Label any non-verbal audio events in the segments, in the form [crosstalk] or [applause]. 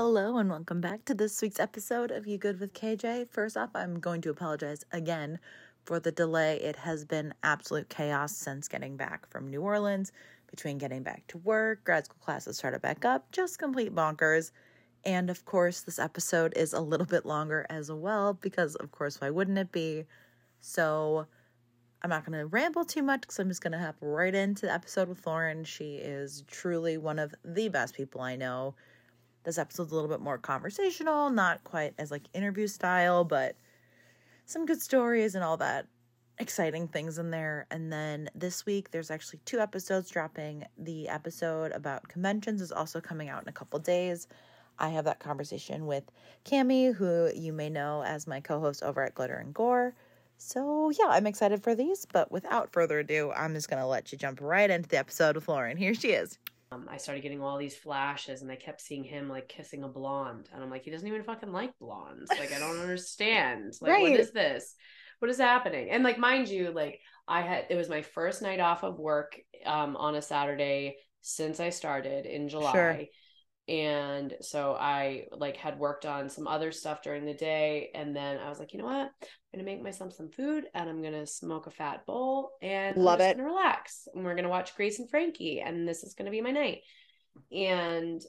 Hello and welcome back to this week's episode of You Good with KJ. First off, I'm going to apologize again for the delay. It has been absolute chaos since getting back from New Orleans, between getting back to work, grad school classes started back up, just complete bonkers. And of course, this episode is a little bit longer as well because, of course, why wouldn't it be? So I'm not going to ramble too much because I'm just going to hop right into the episode with Lauren. She is truly one of the best people I know this episode's a little bit more conversational, not quite as like interview style, but some good stories and all that exciting things in there. And then this week there's actually two episodes dropping. The episode about conventions is also coming out in a couple days. I have that conversation with Cami, who you may know as my co-host over at Glitter and Gore. So yeah, I'm excited for these, but without further ado, I'm just gonna let you jump right into the episode with Lauren. Here she is. Um, I started getting all these flashes, and I kept seeing him like kissing a blonde, and I'm like, he doesn't even fucking like blondes. Like, I don't [laughs] understand. Like, right. what is this? What is happening? And like, mind you, like, I had it was my first night off of work um, on a Saturday since I started in July. Sure and so i like had worked on some other stuff during the day and then i was like you know what? I'm gonna make myself some food and i'm gonna smoke a fat bowl and love it. and relax and we're gonna watch grace and frankie and this is gonna be my night. And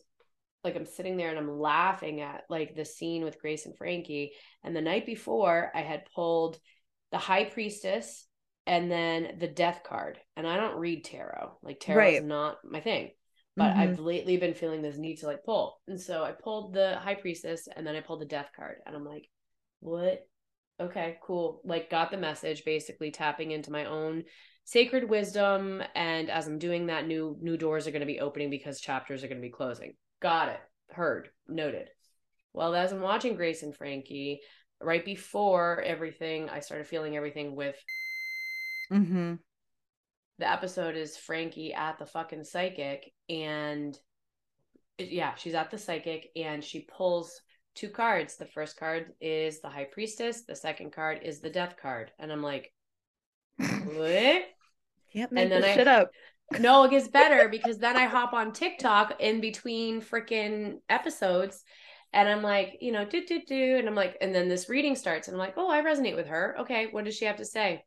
like i'm sitting there and i'm laughing at like the scene with grace and frankie and the night before i had pulled the high priestess and then the death card and i don't read tarot. Like tarot right. is not my thing but mm-hmm. I've lately been feeling this need to like pull. And so I pulled the high priestess and then I pulled the death card and I'm like, what? Okay, cool. Like got the message basically tapping into my own sacred wisdom and as I'm doing that new new doors are going to be opening because chapters are going to be closing. Got it. Heard. Noted. Well, as I'm watching Grace and Frankie, right before everything, I started feeling everything with mm-hmm the episode is Frankie at the fucking psychic and yeah, she's at the psychic and she pulls two cards. The first card is the high priestess, the second card is the death card. And I'm like, what? [laughs] Can't make and then this I, shit up. [laughs] No, it gets better because then I hop on TikTok in between freaking episodes and I'm like, you know, do do do, and I'm like, and then this reading starts, and I'm like, oh, I resonate with her. Okay, what does she have to say?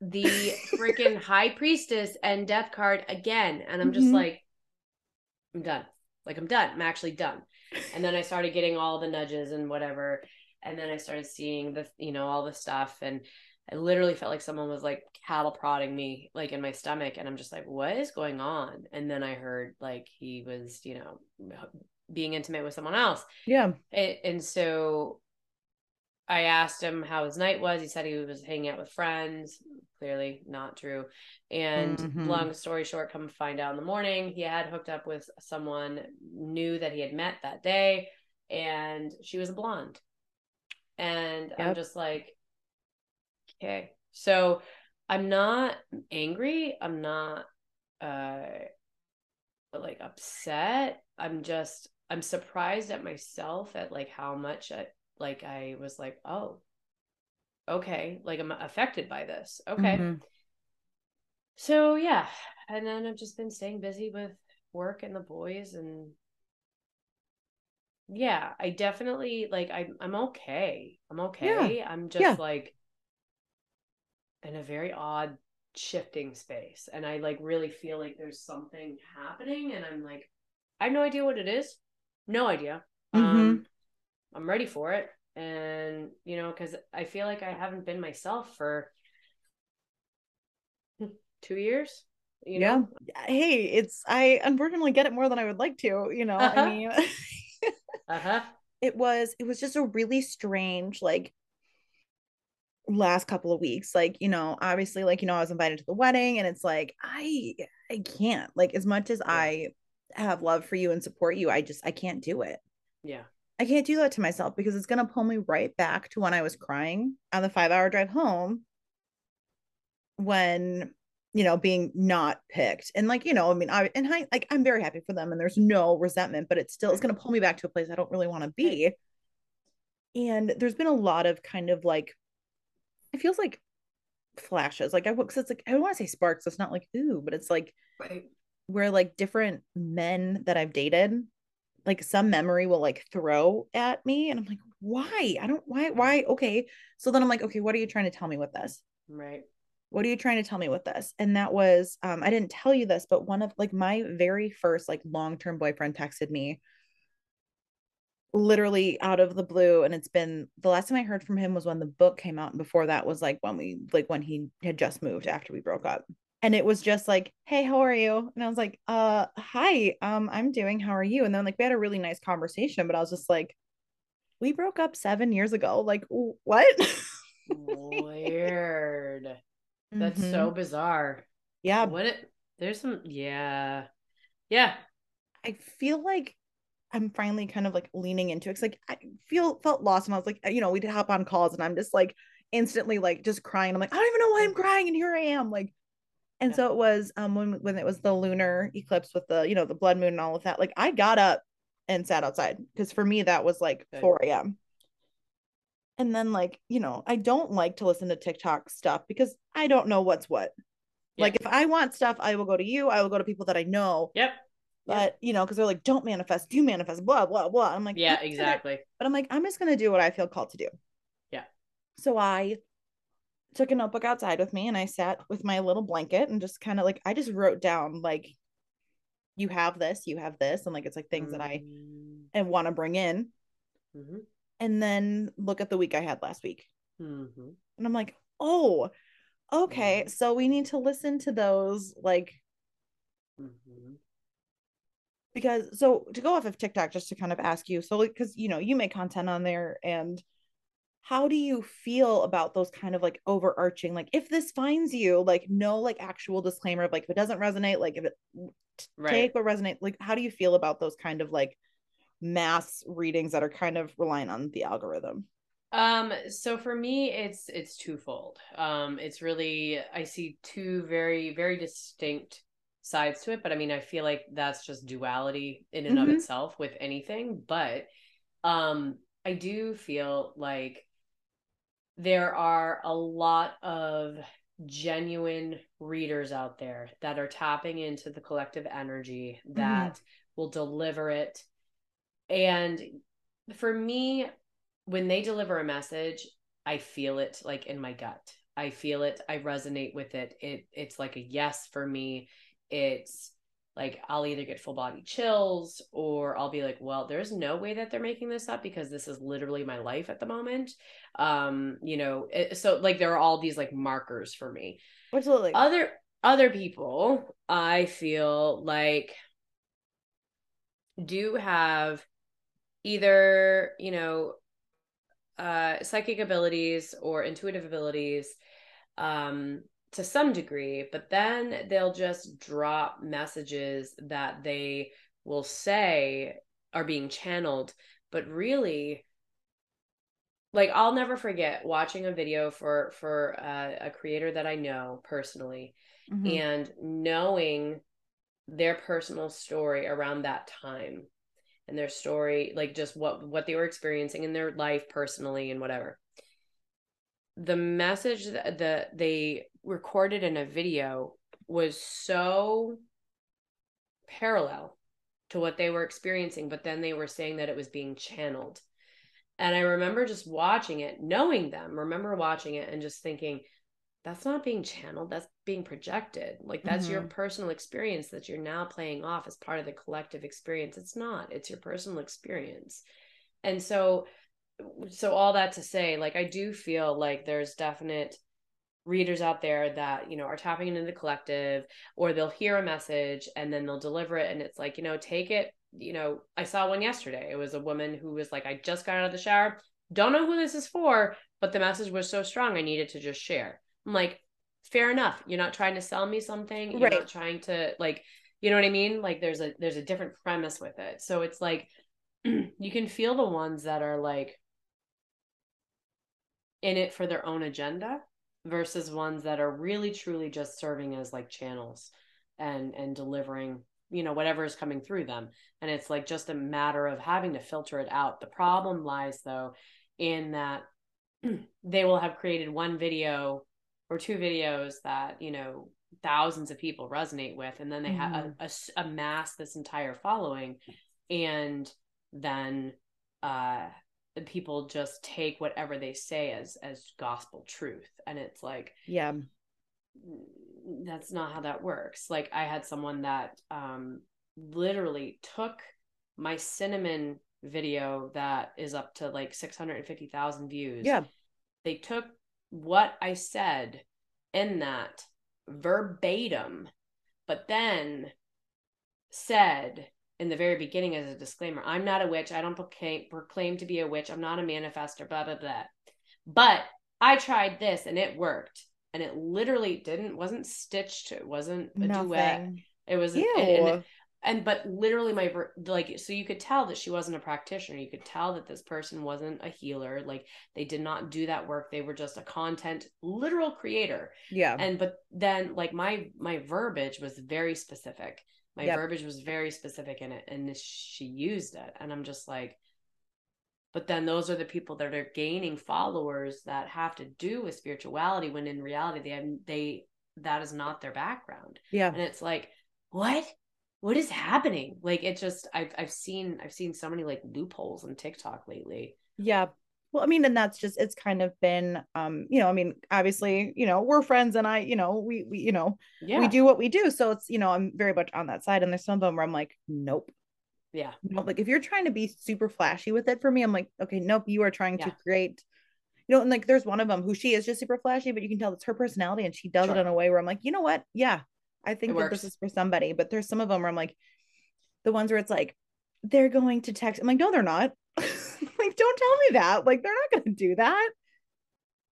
The freaking high priestess and death card again. And I'm just mm-hmm. like, I'm done. Like, I'm done. I'm actually done. And then I started getting all the nudges and whatever. And then I started seeing the, you know, all the stuff. And I literally felt like someone was like cattle prodding me, like in my stomach. And I'm just like, what is going on? And then I heard like he was, you know, being intimate with someone else. Yeah. And, and so I asked him how his night was. He said he was hanging out with friends. Clearly not true. And mm-hmm. long story short, come find out in the morning, he had hooked up with someone new that he had met that day, and she was a blonde. And yep. I'm just like, okay. So I'm not angry. I'm not uh like upset. I'm just I'm surprised at myself at like how much I, like I was like, oh, okay, like I'm affected by this. Okay. Mm-hmm. So yeah. And then I've just been staying busy with work and the boys and yeah, I definitely like I I'm okay. I'm okay. Yeah. I'm just yeah. like in a very odd shifting space and I like really feel like there's something happening and I'm like I have no idea what it is. No idea. Mm-hmm. Um I'm ready for it. And, you know, because I feel like I haven't been myself for two years. You yeah. Know? Hey, it's, I unfortunately get it more than I would like to, you know, uh-huh. I mean, [laughs] uh-huh. It was, it was just a really strange, like, last couple of weeks like you know obviously like you know i was invited to the wedding and it's like i i can't like as much as yeah. i have love for you and support you i just i can't do it yeah I can't do that to myself because it's going to pull me right back to when I was crying on the five hour drive home when, you know, being not picked. And like, you know, I mean, I, and I, like, I'm very happy for them and there's no resentment, but it still is going to pull me back to a place I don't really want to be. And there's been a lot of kind of like, it feels like flashes. Like I, cause it's like, I don't want to say sparks. It's not like, ooh, but it's like, right where like different men that I've dated, like some memory will like throw at me and I'm like, why? I don't why why okay. So then I'm like, okay, what are you trying to tell me with this? Right. What are you trying to tell me with this? And that was um I didn't tell you this, but one of like my very first like long-term boyfriend texted me literally out of the blue and it's been the last time I heard from him was when the book came out and before that was like when we like when he had just moved after we broke up and it was just like hey how are you? And i was like uh hi um i'm doing how are you? And then like we had a really nice conversation but i was just like we broke up seven years ago like what? Weird. [laughs] That's mm-hmm. so bizarre. Yeah. What it there's some yeah. Yeah. I feel like i'm finally kind of like leaning into it it's like i feel felt lost and i was like you know we'd hop on calls and i'm just like instantly like just crying. I'm like i don't even know why i'm crying and here i am like and yeah. so it was um when when it was the lunar eclipse with the you know the blood moon and all of that. Like I got up and sat outside because for me that was like okay. 4 a.m. And then like you know I don't like to listen to TikTok stuff because I don't know what's what. Like if I want stuff, I will go to you. I will go to people that I know. Yep. But you know, because they're like, don't manifest, do manifest, blah blah blah. I'm like, yeah, exactly. But I'm like, I'm just gonna do what I feel called to do. Yeah. So I took a notebook outside with me and I sat with my little blanket and just kind of like I just wrote down like you have this, you have this, and like it's like things mm-hmm. that I mm. and want to bring in. Mm-hmm. And then look at the week I had last week. Mm-hmm. And I'm like, oh, okay. Mm-hmm. So we need to listen to those like mm-hmm. because so to go off of TikTok, just to kind of ask you, so because you know, you make content on there and how do you feel about those kind of like overarching like if this finds you like no like actual disclaimer of like if it doesn't resonate like if it right. take what resonate like how do you feel about those kind of like mass readings that are kind of relying on the algorithm um so for me it's it's twofold um it's really i see two very very distinct sides to it but i mean i feel like that's just duality in and mm-hmm. of itself with anything but um i do feel like there are a lot of genuine readers out there that are tapping into the collective energy mm-hmm. that mm-hmm. will deliver it. And for me, when they deliver a message, I feel it like in my gut. I feel it. I resonate with it. It it's like a yes for me. It's like I'll either get full body chills or I'll be like, well, there's no way that they're making this up because this is literally my life at the moment. Um, you know, it, so like there are all these like markers for me. Absolutely. Other other people, I feel like do have either, you know, uh psychic abilities or intuitive abilities um to some degree, but then they'll just drop messages that they will say are being channeled, but really like I'll never forget watching a video for for uh, a creator that I know personally mm-hmm. and knowing their personal story around that time and their story like just what what they were experiencing in their life personally and whatever the message that the, they recorded in a video was so parallel to what they were experiencing, but then they were saying that it was being channeled. And I remember just watching it, knowing them, remember watching it and just thinking, that's not being channeled, that's being projected. Like that's mm-hmm. your personal experience that you're now playing off as part of the collective experience. It's not, it's your personal experience. And so so all that to say like i do feel like there's definite readers out there that you know are tapping into the collective or they'll hear a message and then they'll deliver it and it's like you know take it you know i saw one yesterday. It was a woman who was like i just got out of the shower. Don't know who this is for but the message was so strong i needed to just share. I'm like fair enough. You're not trying to sell me something. You're right. not trying to like you know what i mean? Like there's a there's a different premise with it. So it's like [clears throat] you can feel the ones that are like in it for their own agenda versus ones that are really truly just serving as like channels and and delivering you know whatever is coming through them and it's like just a matter of having to filter it out the problem lies though in that [clears throat] they will have created one video or two videos that you know thousands of people resonate with and then they mm-hmm. have a, amass this entire following and then uh people just take whatever they say as as gospel truth. And it's like yeah. that's not how that works. Like i had someone that um literally took my cinnamon video that is up to like 650,000 views. Yeah. They took what i said in that verbatim but then said in the very beginning as a disclaimer i'm not a witch. I don't proclaim, proclaim to be a witch. I'm not a manifester blah blah blah. But i tried this and it worked. And it literally didn't wasn't stitched. It wasn't a Nothing. duet it was Ew. And, and, and but literally my like so you could tell that she wasn't a practitioner. You could tell that this person wasn't a healer. Like they did not do that work. They were just a content literal creator. Yeah. And but then like my my verbiage was very specific my yep. verbiage was very specific in it and she used it and i'm just like but then those are the people that are gaining followers that have to do with spirituality when in reality they have, they that is not their background. Yeah. And it's like what? What is happening? Like it just i've i've seen i've seen so many like loopholes on tiktok lately. Yeah well i mean and that's just it's kind of been um you know i mean obviously you know we're friends and i you know we we you know yeah. we do what we do so it's you know i'm very much on that side and there's some of them where i'm like nope yeah like if you're trying to be super flashy with it for me i'm like okay nope you are trying yeah. to create you know and like there's one of them who she is just super flashy but you can tell it's her personality and she does sure. it in a way where i'm like you know what yeah i think it that works. this is for somebody but there's some of them where i'm like the ones where it's like they're going to text i'm like no they're not [laughs] [laughs] like, don't tell me that. Like, they're not going to do that.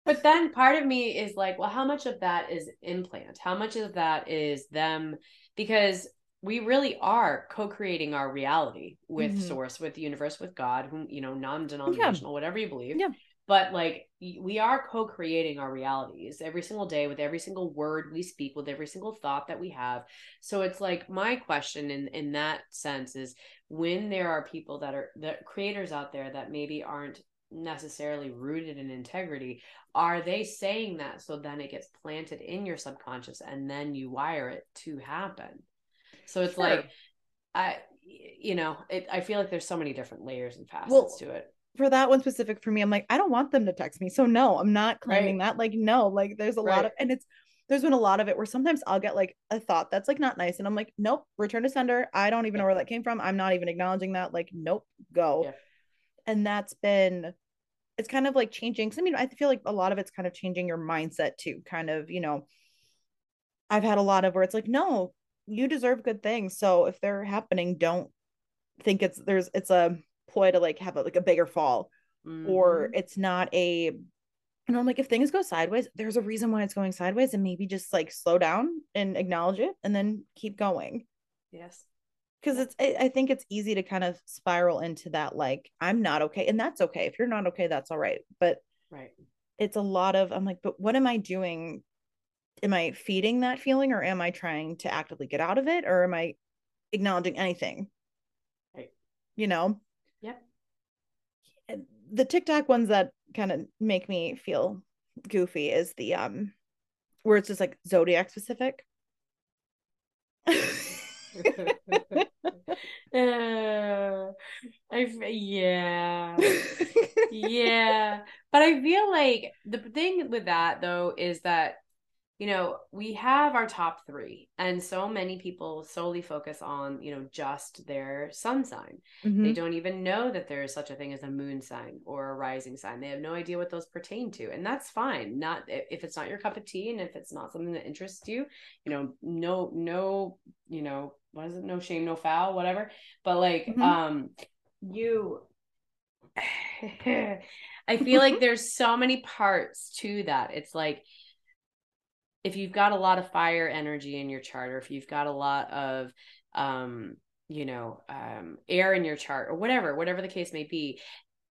But then part of me is like, well, how much of that is implant? How much of that is them? Because we really are co-creating our reality with mm-hmm. source, with the universe, with God, whom you know, non-denominational, yeah. whatever you believe. Yeah. But like we are co-creating our realities every single day with every single word we speak, with every single thought that we have. So it's like my question in in that sense is when there are people that are the creators out there that maybe aren't necessarily rooted in integrity are they saying that so then it gets planted in your subconscious and then you wire it to happen so it's sure. like i you know it, i feel like there's so many different layers and facets well, to it for that one specific for me i'm like i don't want them to text me so no i'm not claiming right. that like no like there's a right. lot of and it's there's been a lot of it where sometimes I'll get like a thought that's like not nice. And I'm like, nope, return to sender. I don't even know where that came from. I'm not even acknowledging that. Like, nope, go. Yeah. And that's been, it's kind of like changing. Cause I mean, I feel like a lot of it's kind of changing your mindset too. Kind of, you know, I've had a lot of where it's like, no, you deserve good things. So if they're happening, don't think it's, there's, it's a ploy to like have a, like a bigger fall. Mm-hmm. Or it's not a and I'm like, if things go sideways, there's a reason why it's going sideways, and maybe just like slow down and acknowledge it and then keep going. Yes. Because it's, I think it's easy to kind of spiral into that, like, I'm not okay. And that's okay. If you're not okay, that's all right. But right. It's a lot of, I'm like, but what am I doing? Am I feeding that feeling or am I trying to actively get out of it or am I acknowledging anything? Right. You know? The TikTok ones that kind of make me feel goofy is the um where it's just like zodiac specific. [laughs] uh, I yeah [laughs] yeah, but I feel like the thing with that though is that you know, we have our top three, and so many people solely focus on, you know, just their sun sign. Mm-hmm. They don't even know that there is such a thing as a moon sign or a rising sign. They have no idea what those pertain to, and that's fine. Not if it's not your cup of tea and if it's not something that interests you, you know, no, no, you know, what is it? No shame, no foul, whatever. But like, mm-hmm. um, you. [sighs] I feel like [laughs] there's so many parts to that. It's like if you've got a lot of fire energy in your chart or if you've got a lot of um you know um air in your chart or whatever whatever the case may be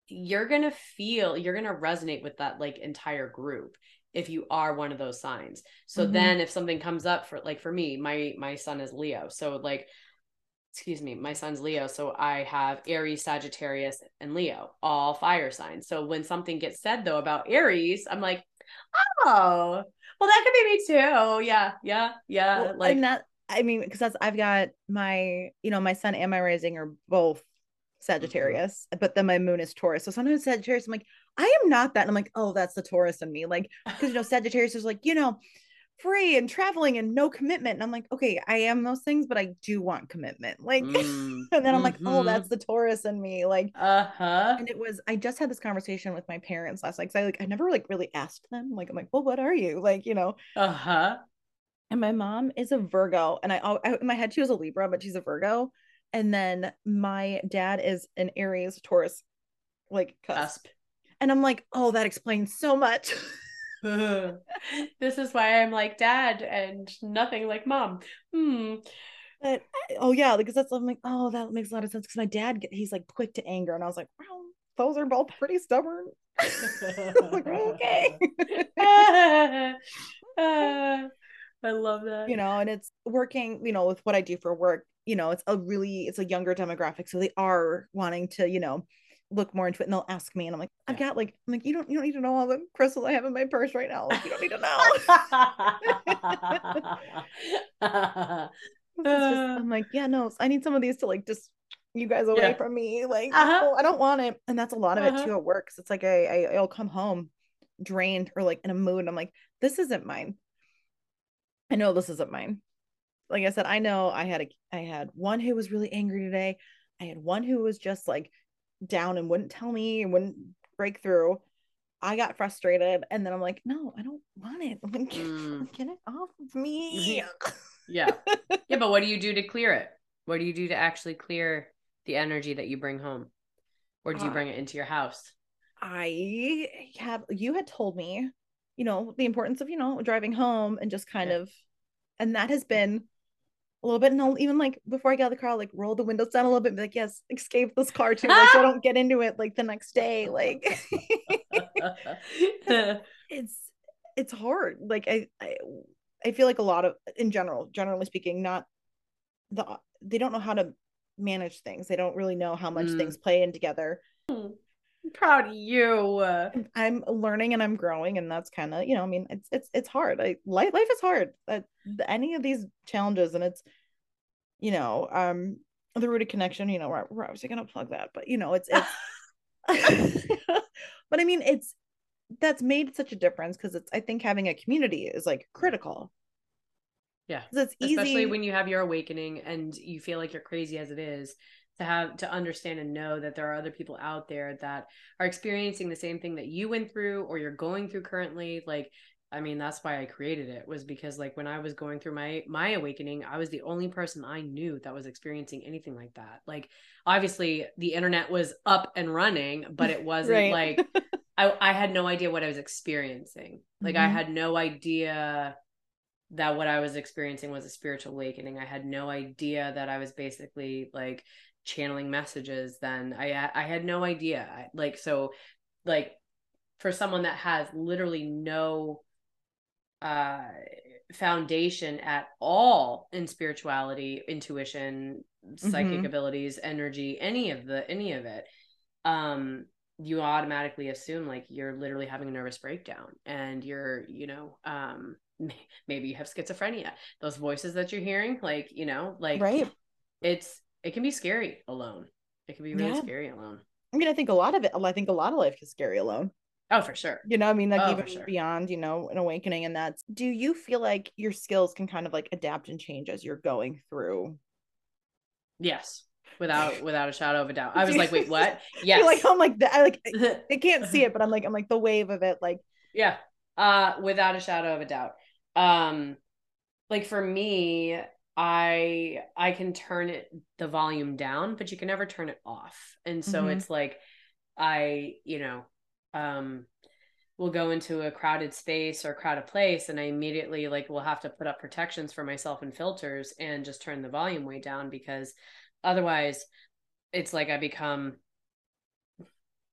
you're going to feel you're going to resonate with that like entire group if you are one of those signs. So mm-hmm. then if something comes up for like for me my my sun is leo. So like excuse me my sun's leo. So i have aries sagittarius and leo all fire signs. So when something gets said though about aries i'm like Oh, well, that could be me too. Oh, yeah, yeah, yeah. Well, like and that I mean, because that's I've got my, you know, my sun and my rising are both mm-hmm. Sagittarius, but then my moon is Taurus. So sometimes Sagittarius, I'm like, I am not that. And I'm like, oh, that's the Taurus in me. Like, because you know, Sagittarius is like, you know, free and traveling and no commitment. And I'm like, okay, I am those things, but I do want commitment. Like, Mm, [laughs] and then I'm like, oh, mhm. that's the Taurus in me. Like, uh-huh. and it was, I just had this conversation with my parents last night because I like, I never like really asked them. Like, I'm like, well, what are you? Like, you know, Uh-huh. and my mom is a Virgo, and I, I in my head she was a Libra, but she's a Virgo. And then my dad is an Aries Taurus, like cusp. Cusp. And I'm like, oh, that explains so much. [laughs] [laughs] [laughs] this is why I'm like dad and nothing like mom. Hmm. but oh yeah, because that's I'm like, oh, that makes a lot of sense. Because my dad, he's like quick to anger, and I was like, wow, those are both pretty stubborn. [laughs] like, okay. Ah, I love that. you know, and it's working, you know, with what I do for work, you know, it's a really it's a younger demographic. So they are wanting to, you know, look more into it and they'll ask me and I'm like, I've got like I'm like, you don't you don't need to know all the crystals I have in my purse right now. Like you don't need to [laughs] know. [laughs] Just- I'm like, yeah, no, I need some of these to like just you guys away Yeah. from me. Like, Uh-huh. no, I don't want it. And that's a lot of it Uh-huh. too at work. 'cause it's like I, I I'll come home drained or like in a mood. I'm like, this isn't mine. I know this isn't mine. Like I said, I know I had a I had one who was really angry today. I had one who was just like down and wouldn't tell me and wouldn't break through. I got frustrated and then I'm like, no, I don't want it. I'm [laughs] like, Mm. get it off of me. [laughs] yeah. Yeah, but what do you do to clear it? What do you do to actually clear the energy that you bring home? Or do you Uh, bring it into your house? I have you had told me, you know, the importance of, you know, driving home and just kind Yeah. of and that has been a little bit and I'll even like before I get out of the car, I'll, like roll the windows down a little bit and be like, yes, escape this car too. Like so I [laughs] don't get into it like the next day. Like [laughs] [laughs] it's it's hard. Like I, I I feel like a lot of in general, generally speaking, not the they don't know how to manage things. They don't really know how much Mm. things play in together. Proud of you. I'm learning and I'm growing, and that's kind of you know, I mean, it's it's it's hard. I life life is hard. That any of these challenges, and it's you know, um, the rooted connection. You know, we're, we're obviously gonna plug that, but you know, it's it's. [laughs] [laughs] but I mean, it's that's made such a difference because it's. I think having a community is like critical. Yeah, it's easy. Especially when you have your awakening and you feel like you're crazy as it is, to have to understand and know that there are other people out there that are experiencing the same thing that you went through or you're going through currently. Like, I mean, that's why I created it was because like when I was going through my my awakening, I was the only person I knew that was experiencing anything like that. Like obviously the internet was up and running, but it [laughs] wasn't Right. like [laughs] I, I had no idea what I was experiencing. Like I Mhm. had no idea that what I was experiencing was a spiritual awakening. I had no idea that I was basically like channeling messages then. I I had no idea. Like so like for someone that has literally no uh foundation at all in spirituality, intuition, psychic Mhm. abilities, energy, any of the any of it. Um you automatically assume like you're literally having a nervous breakdown and you're, you know, um maybe you have schizophrenia. Those voices that you're hearing, like, you know, like right. it's it can be scary alone. It can be really Yeah. scary alone. I mean, I think a lot of it. I think a lot of life is scary alone. Oh, for sure. You know, I mean, like Oh, even sure. beyond, you know, an awakening, and that's. Do you feel like your skills can kind of like adapt and change as you're going through? Yes. Without [laughs] without a shadow of a doubt. I was like, wait, [laughs] what? Yes. feel like I'm like I like [laughs] I can't see it, but I'm like I'm like the wave of it. Like Yeah. Uh without a shadow of a doubt. Um like for me, I I can turn it the volume down, but you can never turn it off. And so Mhm. it's like I, you know, um will go into a crowded space or crowded place and I immediately like will have to put up protections for myself and filters and just turn the volume way down because otherwise it's like I become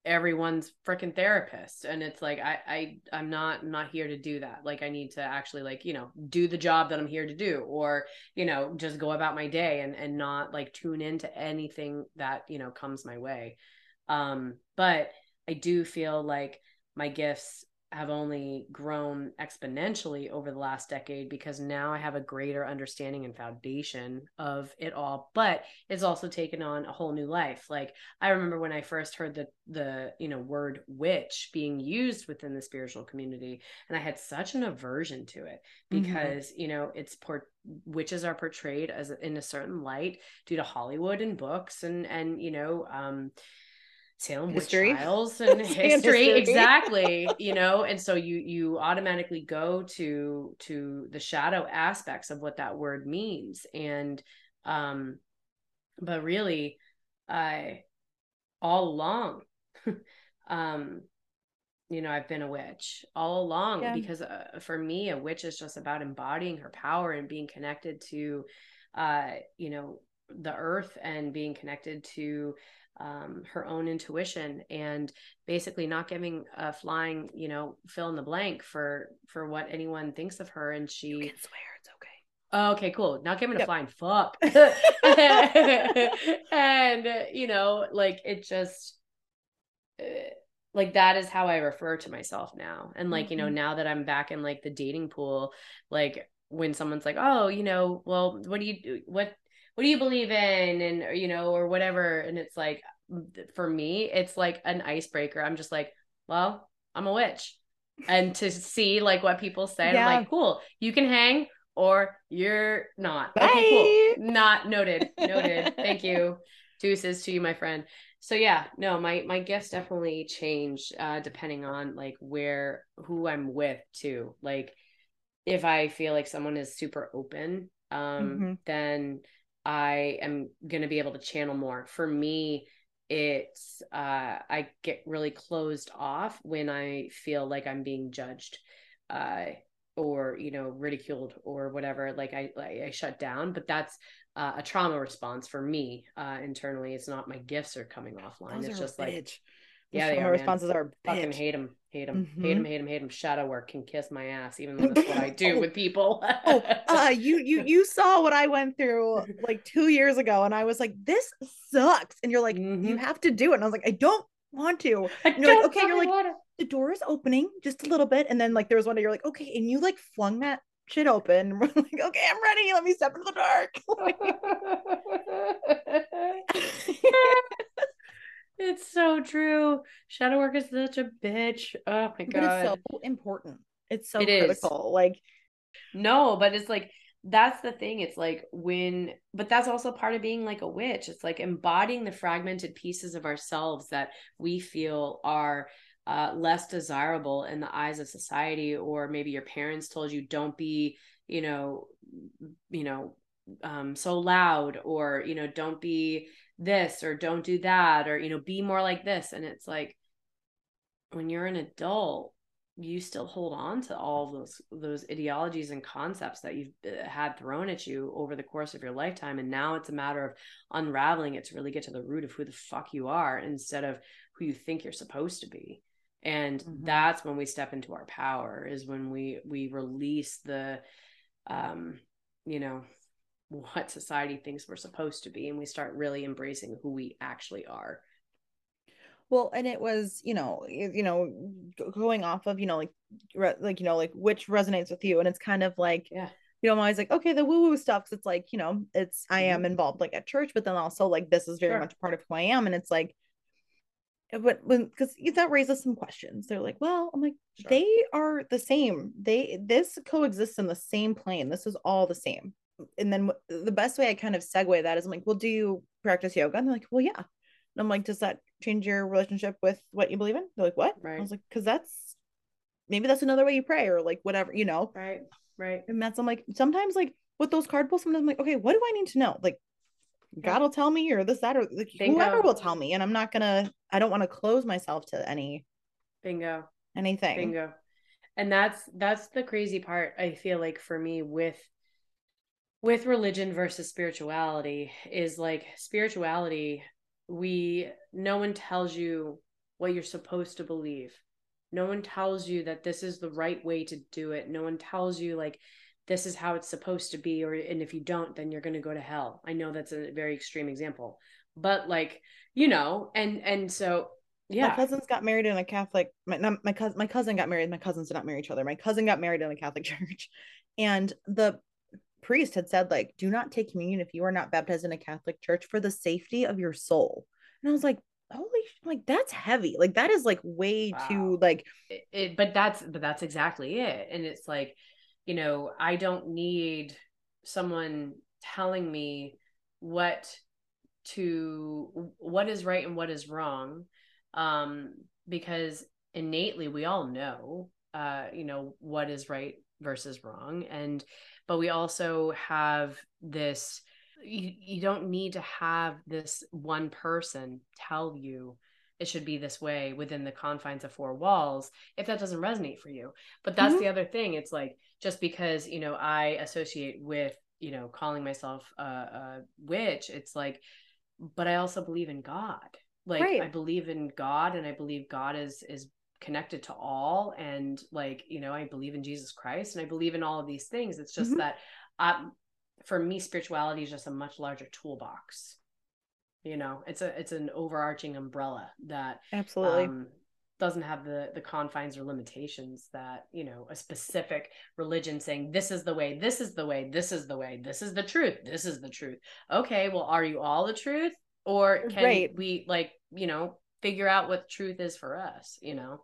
everyone's freaking therapist and it's like I I I'm not I'm not here to do that. Like I need to actually like, you know, do the job that I'm here to do or, you know, just go about my day and and not like tune into anything that, you know, comes my way. Um but I do feel like my gifts have only grown exponentially over the last decade because now I have a greater understanding and foundation of it all. But it's also taken on a whole new life. Like I remember when I first heard the the you know word witch being used within the spiritual community, and I had such an aversion to it mm-hmm. because mm-hmm. you know it's por- witches are portrayed as in a certain light due to Hollywood and books and and you know um Salem history. witch trials [laughs] and history. history exactly you know and so you you automatically go to to the shadow aspects of what that word means and um but really i all along [laughs] um you know i've been a witch all along yeah. because uh, for me a witch is just about embodying her power and being connected to uh you know the earth and being connected to um, her own intuition and basically not giving a flying, you know, fill in the blank for for what anyone thinks of her. And she you can swear it's okay. Oh, okay, cool. Not giving yep. a flying fuck. [laughs] [laughs] and you know, like it just. Uh, like that is how I refer to myself now. And like, mm-hmm. you know, mm-hmm. now that I'm back in like the dating pool, like when someone's like, "Oh, you know, well, what do you do? What what do you believe in? And you know or whatever. And it's like for me it's like an icebreaker. I'm just like well i'm a witch. And to see like what people say yeah. i'm like cool you can hang or you're not. Bye. okay cool. Not noted noted. [laughs] Thank you. Deuces to you my friend. So yeah no my my gifts definitely change uh depending on like where who i'm with too. Like if i feel like someone is super open um mm-hmm. then I am going to be able to channel more. For me, it's uh, I get really closed off when I feel like I'm being judged, uh, or you know ridiculed or whatever. Like I I, I shut down, but that's uh, a trauma response for me uh, internally. It's not my gifts are coming offline. Those it's just like yeah, the responses are fucking hate him, hate him, mm-hmm. hate him, hate him, hate him. Shadow work can kiss my ass, even though that's what I do oh. with people. oh, uh, you you you saw what I went through like two years ago, and I was like, this sucks, and you're like, mm-hmm. you have to do it, and I was like, I don't want to. And you're like, okay, you're like, the door is opening just a little bit, and then like there was one day you're like, okay, and you like flung that shit open. [laughs] We're like, okay, I'm ready. Let me step into the dark. [laughs] [laughs] It's so true. Shadow work is such a bitch. Oh my god. But it's so important. It's so it critical. Is. Like no, but it's like that's the thing. It's like when but that's also part of being like a witch. It's like embodying the fragmented pieces of ourselves that we feel are uh, less desirable in the eyes of society or maybe your parents told you don't be you know you know um so loud or you know don't be this or don't do that or you know be more like this. And it's like when you're an adult you still hold on to all those those ideologies and concepts that you've uh, had thrown at you over the course of your lifetime. And now it's a matter of unraveling it to really get to the root of who the fuck you are instead of who you think you're supposed to be. And mm-hmm. that's when we step into our power is when we we release the um you know what society thinks we're supposed to be and we start really embracing who we actually are well and it was you know you know going off of you know like re- like you know like which resonates with you and it's kind of like yeah you know i'm always like okay the woo woo stuff Cause it's like you know it's i am mm-hmm. involved like at church but then also like this is very sure. much part of who i am and it's like but when because that raises some questions they're like well i'm like sure. they are the same they this coexists in the same plane this is all the same and then the best way I kind of segue that is I'm like, well, do you practice yoga? And they're like, well, yeah. And I'm like, does that change your relationship with what you believe in? They're like, what? Right. I was like, because that's maybe that's another way you pray or like whatever, you know? Right. Right. And that's I'm like, sometimes like with those card pulls, sometimes I'm like, okay, what do I need to know? Like God will tell me or this, that, or like Bingo. whoever will tell me. And I'm not gonna, I don't want to close myself to any Bingo. Anything. Bingo. And that's that's the crazy part, I feel like for me with with religion versus spirituality is like spirituality we no one tells you what you're supposed to believe no one tells you that this is the right way to do it no one tells you like this is how it's supposed to be or and if you don't then you're going to go to hell i know that's a very extreme example but like you know and and so Yeah. My cousins got married in a Catholic. My not, my cousin my cousin got married. My cousins did not marry each other. My cousin got married in a Catholic [laughs] church, and the priest had said like, "Do not take communion if you are not baptized in a Catholic church for the safety of your soul." And I was like, "Holy, like that's heavy. Like that is like way Wow. too like." it, it- but that's but that's exactly it and it's like you know i don't need someone telling me what to what is right and what is wrong um because innately we all know uh you know what is right versus wrong and but we also have this you, you don't need to have this one person tell you it should be this way within the confines of four walls if that doesn't resonate for you but that's Mhm. the other thing it's like just because you know i associate with you know calling myself a, a witch it's like but i also believe in god like Right. i believe in god and i believe god is is connected to all and like you know i believe in jesus christ and i believe in all of these things it's just Mhm. that um for me spirituality is just a much larger toolbox you know it's a it's an overarching umbrella that Absolutely. um, doesn't have the the confines or limitations that you know a specific religion saying this is the way this is the way this is the way this is the truth this is the truth okay well are you all the truth or can Right. we like you know figure out what truth is for us you know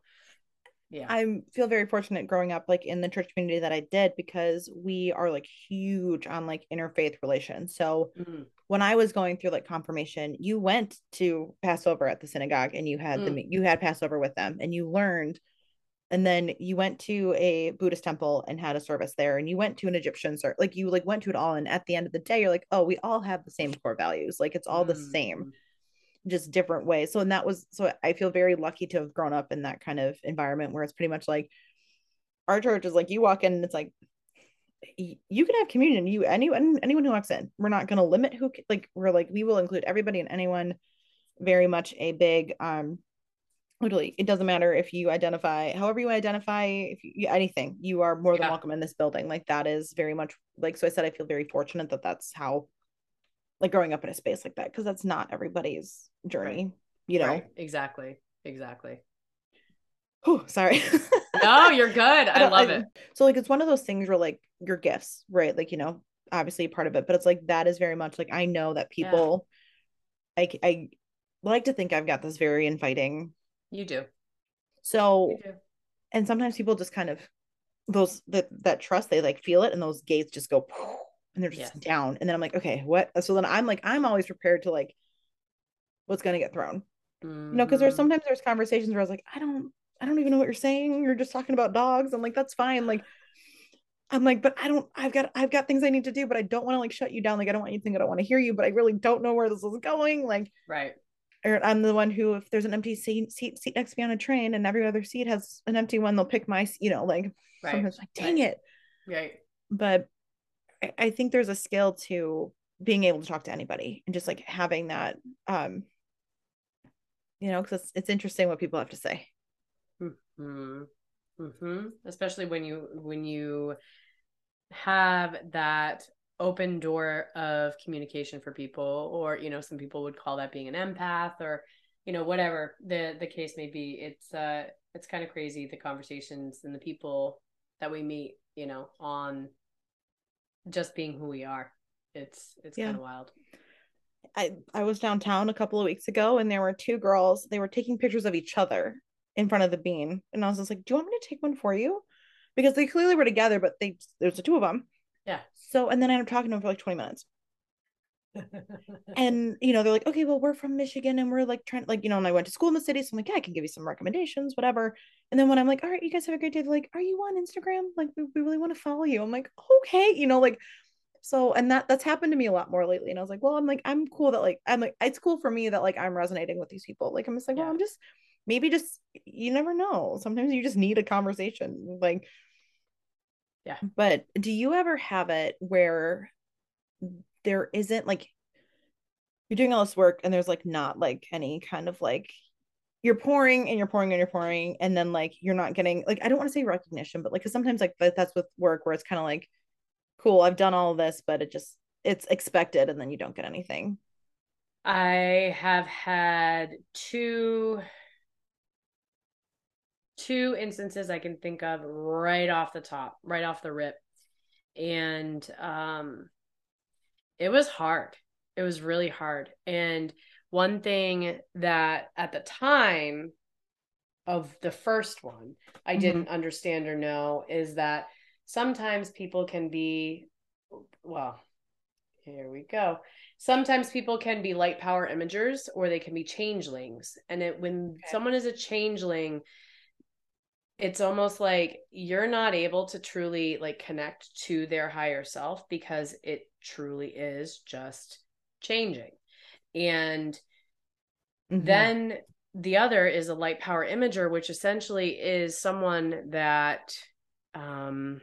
yeah I feel very fortunate growing up like in the church community that I did because we are like huge on like interfaith relations. So Mhm. when I was going through like confirmation, you went to Passover at the synagogue and you had the Mm. you had Passover with them and you learned and then you went to a Buddhist temple and had a service there and you went to an Egyptian service like you like went to it all and at the end of the day you're like, "Oh, we all have the same core values. Like it's all the Mm. same." Just different ways. So, and that was so I feel very lucky to have grown up in that kind of environment where it's pretty much like our church is like you walk in and it's like you can have communion. You anyone anyone who walks in, we're not going to limit who like we're like we will include everybody and anyone. Very much a big um literally it doesn't matter if you identify however you identify if you anything you are more than Yeah. welcome in this building like that is very much like so i said i feel very fortunate that that's how like growing up in a space like that because that's not everybody's journey you know? Right. Exactly. Exactly. Whew, sorry. [laughs] No you're good. I, don't- love it. So like it's one of those things where like your gifts right? Like you know obviously part of it but it's like that is very much like i know that Yeah. people i i like to think i've got this very inviting you do. So you do. and sometimes people just kind of those that that trust they like feel it and those gates just go [laughs] and they're just Yes. down and then i'm like okay what so then i'm like i'm always prepared to like what's going to get thrown you know because there's Mhm. sometimes there's conversations where i was like i don't i don't even know what you're saying you're just talking about dogs i'm like that's fine like i'm like but i don't i've got i've got things i need to do but i don't want to like shut you down like i don't want you to think i don't want to hear you but i really don't know where this is going like right or I'm the one who, if there's an empty seat, seat, seat next to me on a train and every other seat has an empty one, they'll pick my, you know, like Right. like, dang Right. it. right But I, think there's a skill to being able to talk to anybody and just like having that, um, you know, because it's, it's interesting what people have to say. hmm hmm Especially when you when you have that open door of communication for people, or you know, some people would call that being an empath, or you know, whatever the the case may be. It's uh, it's kind of crazy the conversations and the people that we meet, you know, on just being who we are. It's it's Yeah. kind of wild. I, I was downtown a couple of weeks ago and there were two girls, they were taking pictures of each other in front of the bean. And I was just like, do you want me to take one for you? Because they clearly were together, but they, there's the two of them. Yeah. So, and then I ended up talking to them for like 20 minutes. And you know they're like okay well we're from michigan and we're like trying like you know and i went to school in the city so i'm like yeah i can give you some recommendations whatever. And then when i'm like all right you guys have a great day they're like are you on instagram? Like we, we really want to follow you. I'm like okay you know like so and that that's happened to me a lot more lately and i was like well i'm like i'm cool that like i'm like it's cool for me that like i'm resonating with these people. Like i'm just like well i'm just maybe just you never know. Sometimes you just need a conversation like Yeah. but do you ever have it where there isn't like you're doing all this work and there's like not like any kind of like you're pouring and you're pouring and you're pouring and then like you're not getting like I don't want to say recognition but like cuz sometimes like that, that's with work where it's kind of like cool I've done all this but it just it's expected and then you don't get anything I have had two two instances I can think of right off the top, right off the rip. And um it was hard. It was really hard. And one thing that at the time of the first one I mm-hmm. didn't understand or know is that sometimes people can be well, here we go. Sometimes people can be light power imagers or they can be changelings. And it when okay. someone is a changeling, it's almost like you're not able to truly like connect to their higher self because it truly is just changing. And mm-hmm. then the other is a light power imager, which essentially is someone that um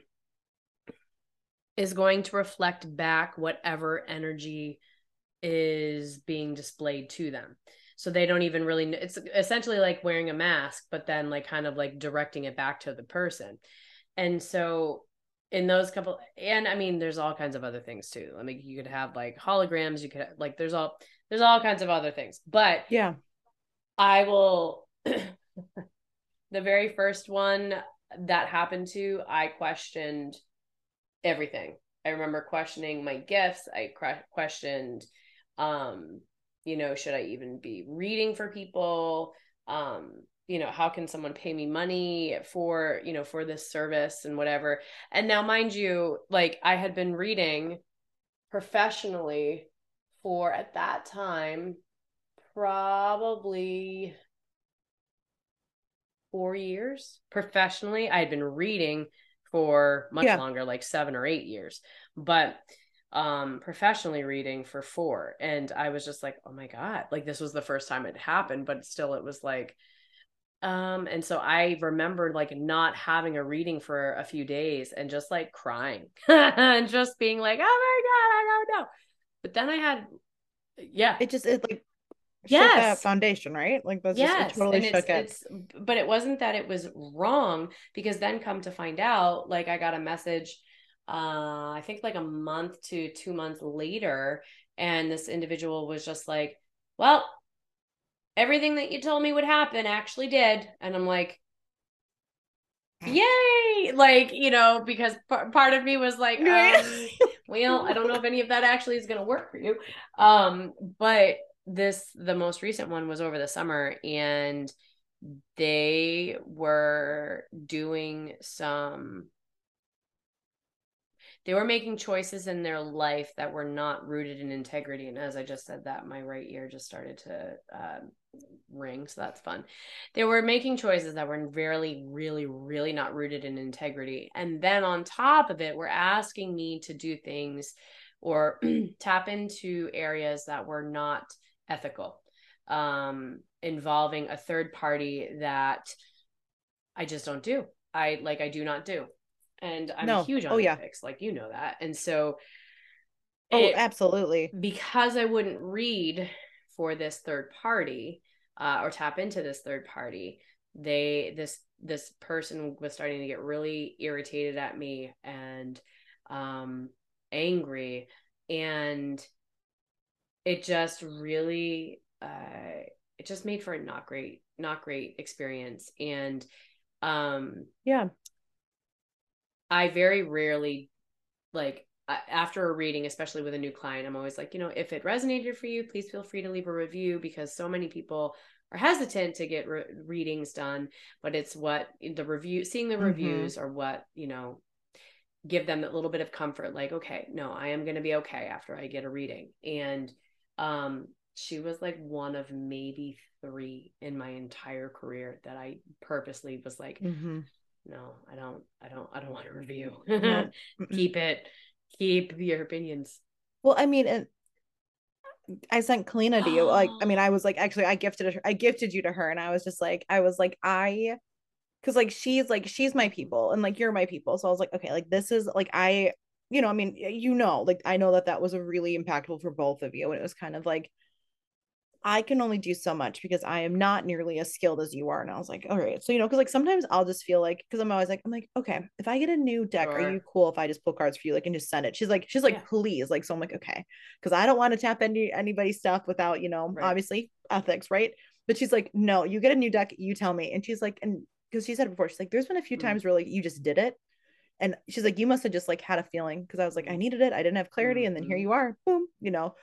is going to reflect back whatever energy is being displayed to them so they don't even really it's essentially like wearing a mask but then like kind of like directing it back to the person and so in those couple and i mean there's all kinds of other things too i mean you could have like holograms you could like there's all there's all kinds of other things but yeah i will [clears throat] the very first one that happened to i questioned everything. I remember questioning my gifts. I questioned, um, you know, should I even be reading for people? Um, you know, how can someone pay me money for, you know, for this service and whatever. And now, mind you, like I had been reading professionally for at that time probably four years professionally. I had been reading for much yeah. longer, like seven or eight years, but um professionally reading for four. And I was just like, oh my God, like this was the first time it happened, but still it was like, um, and so I remembered like not having a reading for a few days and just like crying [laughs] and just being like, oh my God, I don't know. But then I had yeah. It just it like yes. that foundation, right? Like that's yes. just it totally and shook it's, it. It's, but it wasn't that it was wrong because then come to find out, like I got a message, uh, I think like a month to two months later, and this individual was just like, "Well, everything that you told me would happen actually did," and I'm like. Yay! Like, you know, because p- part of me was like, um, [laughs] well, I don't know if any of that actually is going to work for you. Um, but this the most recent one was over the summer and they were doing some they were making choices in their life that were not rooted in integrity and as i just said that my right ear just started to uh, ring so that's fun they were making choices that were really really really not rooted in integrity and then on top of it were asking me to do things or [clears throat] tap into areas that were not ethical um, involving a third party that I just don't do. I like I do not do. And I'm no. huge on oh, yeah. ethics, like you know that. And so Oh, it, absolutely. Because I wouldn't read for this third party uh, or tap into this third party, they this this person was starting to get really irritated at me and um angry. And it just really uh it just made for a not great not great experience. And um yeah. I very rarely like after a reading especially with a new client i'm always like you know if it resonated for you please feel free to leave a review because so many people are hesitant to get re- readings done but it's what the review seeing the mm-hmm. reviews or what you know give them a little bit of comfort like okay no i am going to be okay after i get a reading and um, she was like one of maybe three in my entire career that I purposely was like, mm-hmm. no, I don't, I don't, I don't want to review. [laughs] keep it, keep your opinions. Well, I mean, and I sent Kalina to you. Like, I mean, I was like, actually, I gifted her, I gifted you to her, and I was just like, I was like, I, because like she's like she's my people, and like you're my people. So I was like, okay, like this is like I you know, I mean, you know, like I know that that was a really impactful for both of you. And it was kind of like, I can only do so much because I am not nearly as skilled as you are. And I was like, all right. So, you know, because like sometimes I'll just feel like, because I'm always like, I'm like, okay, if I get a new deck, sure. are you cool if I just pull cards for you, like, and just send it? She's like, she's like, yeah. please. Like, so I'm like, okay. Because I don't want to tap any anybody's stuff without, you know, right. obviously ethics, right? But she's like, no, you get a new deck, you tell me. And she's like, and because she said before, she's like, there's been a few Mm. times where like you just did it. And she's like, you must have just like had a feeling because I was like, I needed it. I didn't have clarity. And then here Mhm. you are, boom, you know.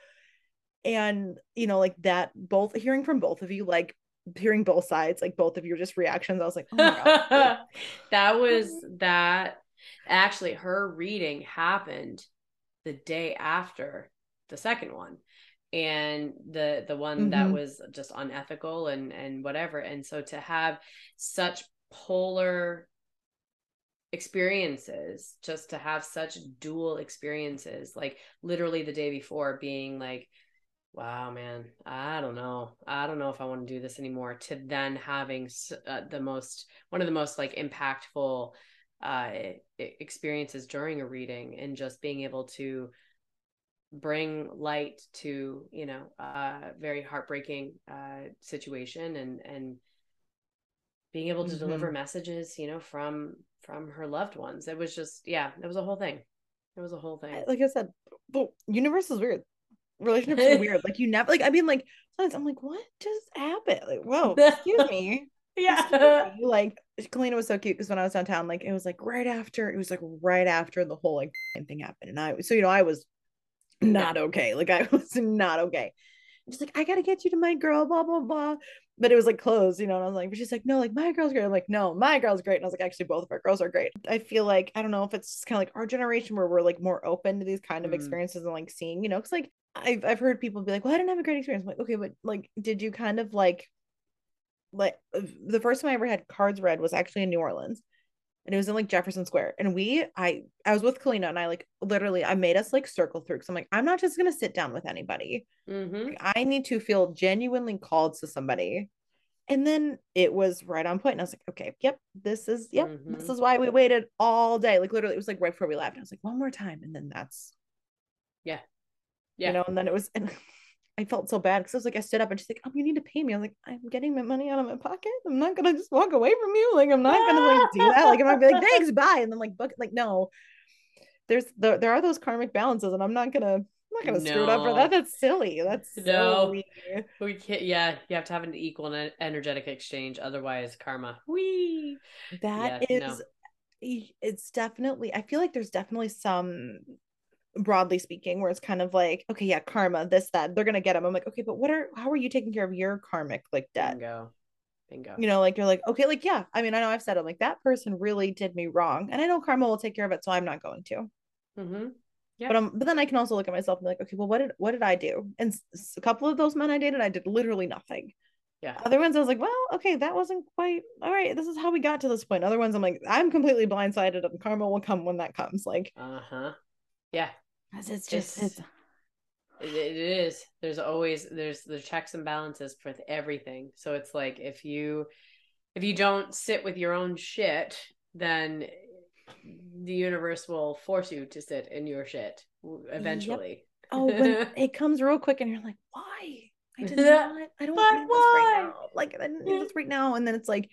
And you know, like that, both hearing from both of you, like hearing both sides, like both of your just reactions, I was like, oh my god. [laughs] that [laughs] was that actually her reading happened the day after the second one and the the one that Mhm. was just unethical and and whatever and so to have such polar experiences just to have such dual experiences like literally the day before being like wow man. I don't know. I don't know if i want to do this anymore to then having uh, the most one of the most like impactful uh experiences during a reading and just being able to bring light to you know a very heartbreaking uh situation and and being able to Mhm. deliver messages you know from from her loved ones. It was just yeah it was a whole thing. It was a whole thing. like I said, the universe is weird. Relationships are weird. Like you never like I mean like sometimes I'm like, what just happened? Like, whoa, excuse [laughs] me. yeah Excuse me. Like Kalina was so cute because when I was downtown, like it was like right after it was like right after the whole like thing happened. And I so you know, I was not okay. Like I [laughs] was not okay. She's like, I gotta get you to my girl, blah, blah, blah. But it was like closed, you know. And I was like, but she's like, no, like my girl's great. I'm like, no, my girl's great. And I was like, actually, both of our girls are great. I feel like I don't know if it's kind of like our generation where we're like more open to these kind of Mm. experiences and like seeing, you know, because like I've I've heard people be like, well, I didn't have a great experience. I'm like, okay, but like, did you kind of like like the first time I ever had cards read was actually in New Orleans. And it was in like Jefferson Square. And we, I, I was with Kalina and I like literally, I made us like circle through because I'm like, I'm not just gonna sit down with anybody. hmm Like, I need to feel genuinely called to somebody. And then it was right on point. And I was like, okay, yep, this is, yep, this Mhm. is why we waited all day. Like literally, it was like right before we left. I was like, one more time. And then that's, yeah you know, and then it was, and [laughs] I felt so bad because I was like, I stood up and she's like, oh, you need to pay me. i'm like, I'm getting my money out of my pocket. I'm not gonna just walk away from you. Like, I'm not gonna like do that. Like, I'm gonna be like, [laughs] thanks, bye. And then like, book, like, no, there's, there, there are those karmic balances and I'm not gonna, I'm not gonna screw it up for that. That's silly. That's No. weird. we can't yeah you have to have an equal and energetic exchange otherwise karma Whee! That Yeah, is, it's definitely, I feel like there's definitely some, broadly speaking, where it's kind of like, okay, yeah, karma, this, that, they're gonna get them. I'm like, okay, but what are, how are you taking care of your karmic like debt? bingo bingo You know, like you're like, okay, like, yeah, I mean, I know I've said, I'm like, that person really did me wrong. And I know karma will take care of it, so I'm not going to. Mm-hmm. Yeah. But um, but then I can also look at myself and be like, okay, well, what did what did I do? And s- a couple of those men I dated, I did literally nothing. yeah Other ones I was like, well, okay, that wasn't quite all right. This is how we got to this point. Other ones I'm like, I'm completely blindsided and karma will come when that comes. Like uh-huh yeah 'cause it's just It's- it's It, it is. There's always there's the checks and balances for everything. So it's like if you if you don't sit with your own shit, then the universe will force you to sit in your shit eventually. oh when [laughs] it comes real quick and you're like, why? I did [laughs] not. I don't need this right now. Like I need this right now. And then it's like,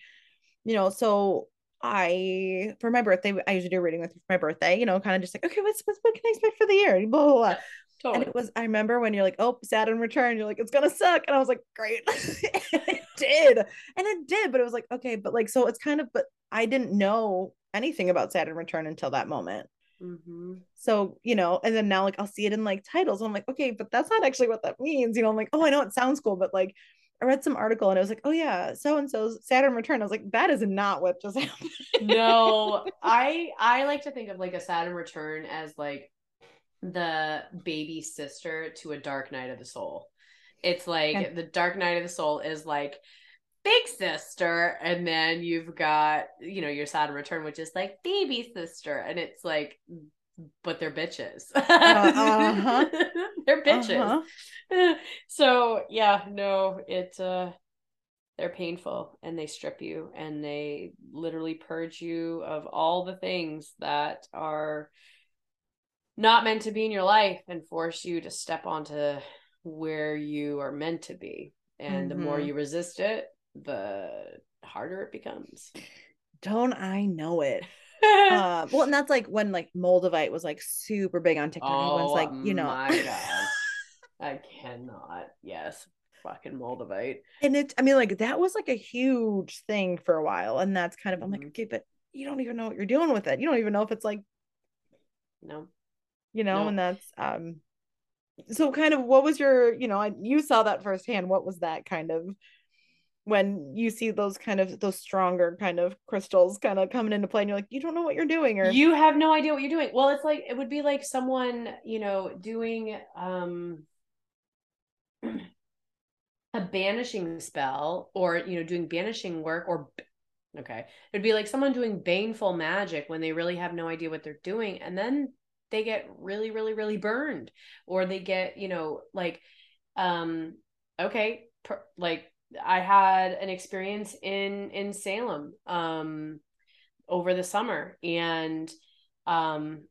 you know, so I for my birthday, I usually do a reading with you for my birthday, you know, kind of just like, okay, what's, what's what can I expect for the year? Blah blah blah. [laughs] And it was, I remember when you're like, oh, Saturn return, you're like, it's gonna suck. And I was like, great. [laughs] and it did. And it did, but it was like, okay, but like, so it's kind of, but I didn't know anything about Saturn return until that moment. hmm So, you know, and then now like I'll see it in like titles. And I'm like, okay, but that's not actually what that means. You know, I'm like, oh, I know it sounds cool, but like I read some article and it was like, oh yeah, so and so's Saturn return. I was like, that is not what just [laughs] happened. no, I I like to think of like a Saturn return as like the baby sister to a Dark Night of the Soul. It's like the Dark Night of the Soul is like big sister, and then you've got you know your Saturn return, which is like baby sister, and it's like, but they're bitches. uh-huh. [laughs] they're bitches. Uh-huh. [laughs] so yeah, no, it uh they're painful and they strip you and they literally purge you of all the things that are not meant to be in your life and force you to step onto where you are meant to be. And the more Mhm. you resist it, the harder it becomes. Don't I know it? Um, well, and that's like when like Moldavite was like super big on TikTok. Everyone's oh like, you know, my [laughs] god. I cannot. Yes. fucking moldavite and it i mean like that was like a huge thing for a while and that's kind of i'm like Mhm. okay but you don't even know what you're doing with it you don't even know if it's like no you know No. and that's um so kind of what was your you know I, you saw that firsthand what was that kind of when you see those kind of those stronger kind of crystals kind of coming into play and you're like you don't know what you're doing or you have no idea what you're doing. Well it's like it would be like someone you know doing um [clears throat] a banishing spell or you know doing banishing work or okay. It'd be like someone doing baneful magic when they really have no idea what they're doing and then they get really really really burned or they get you know like um okay per, like i had an experience in in salem um over the summer and um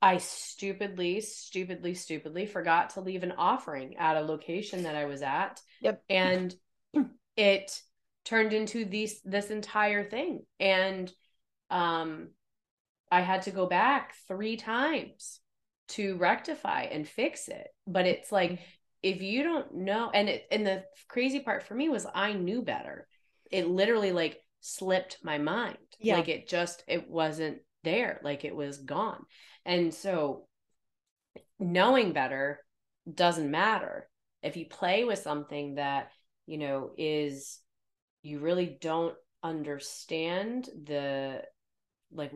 i stupidly stupidly stupidly forgot to leave an offering at a location that i was at. Yep. and it turned into these this entire thing. And um i had to go back three times to rectify and fix it. But it's like if you don't know and it and the crazy part for me was i knew better. It literally like slipped my mind. Yeah. like it just it wasn't there. Like it was gone. And so knowing better doesn't matter. If you play with something that you know is you really don't understand the like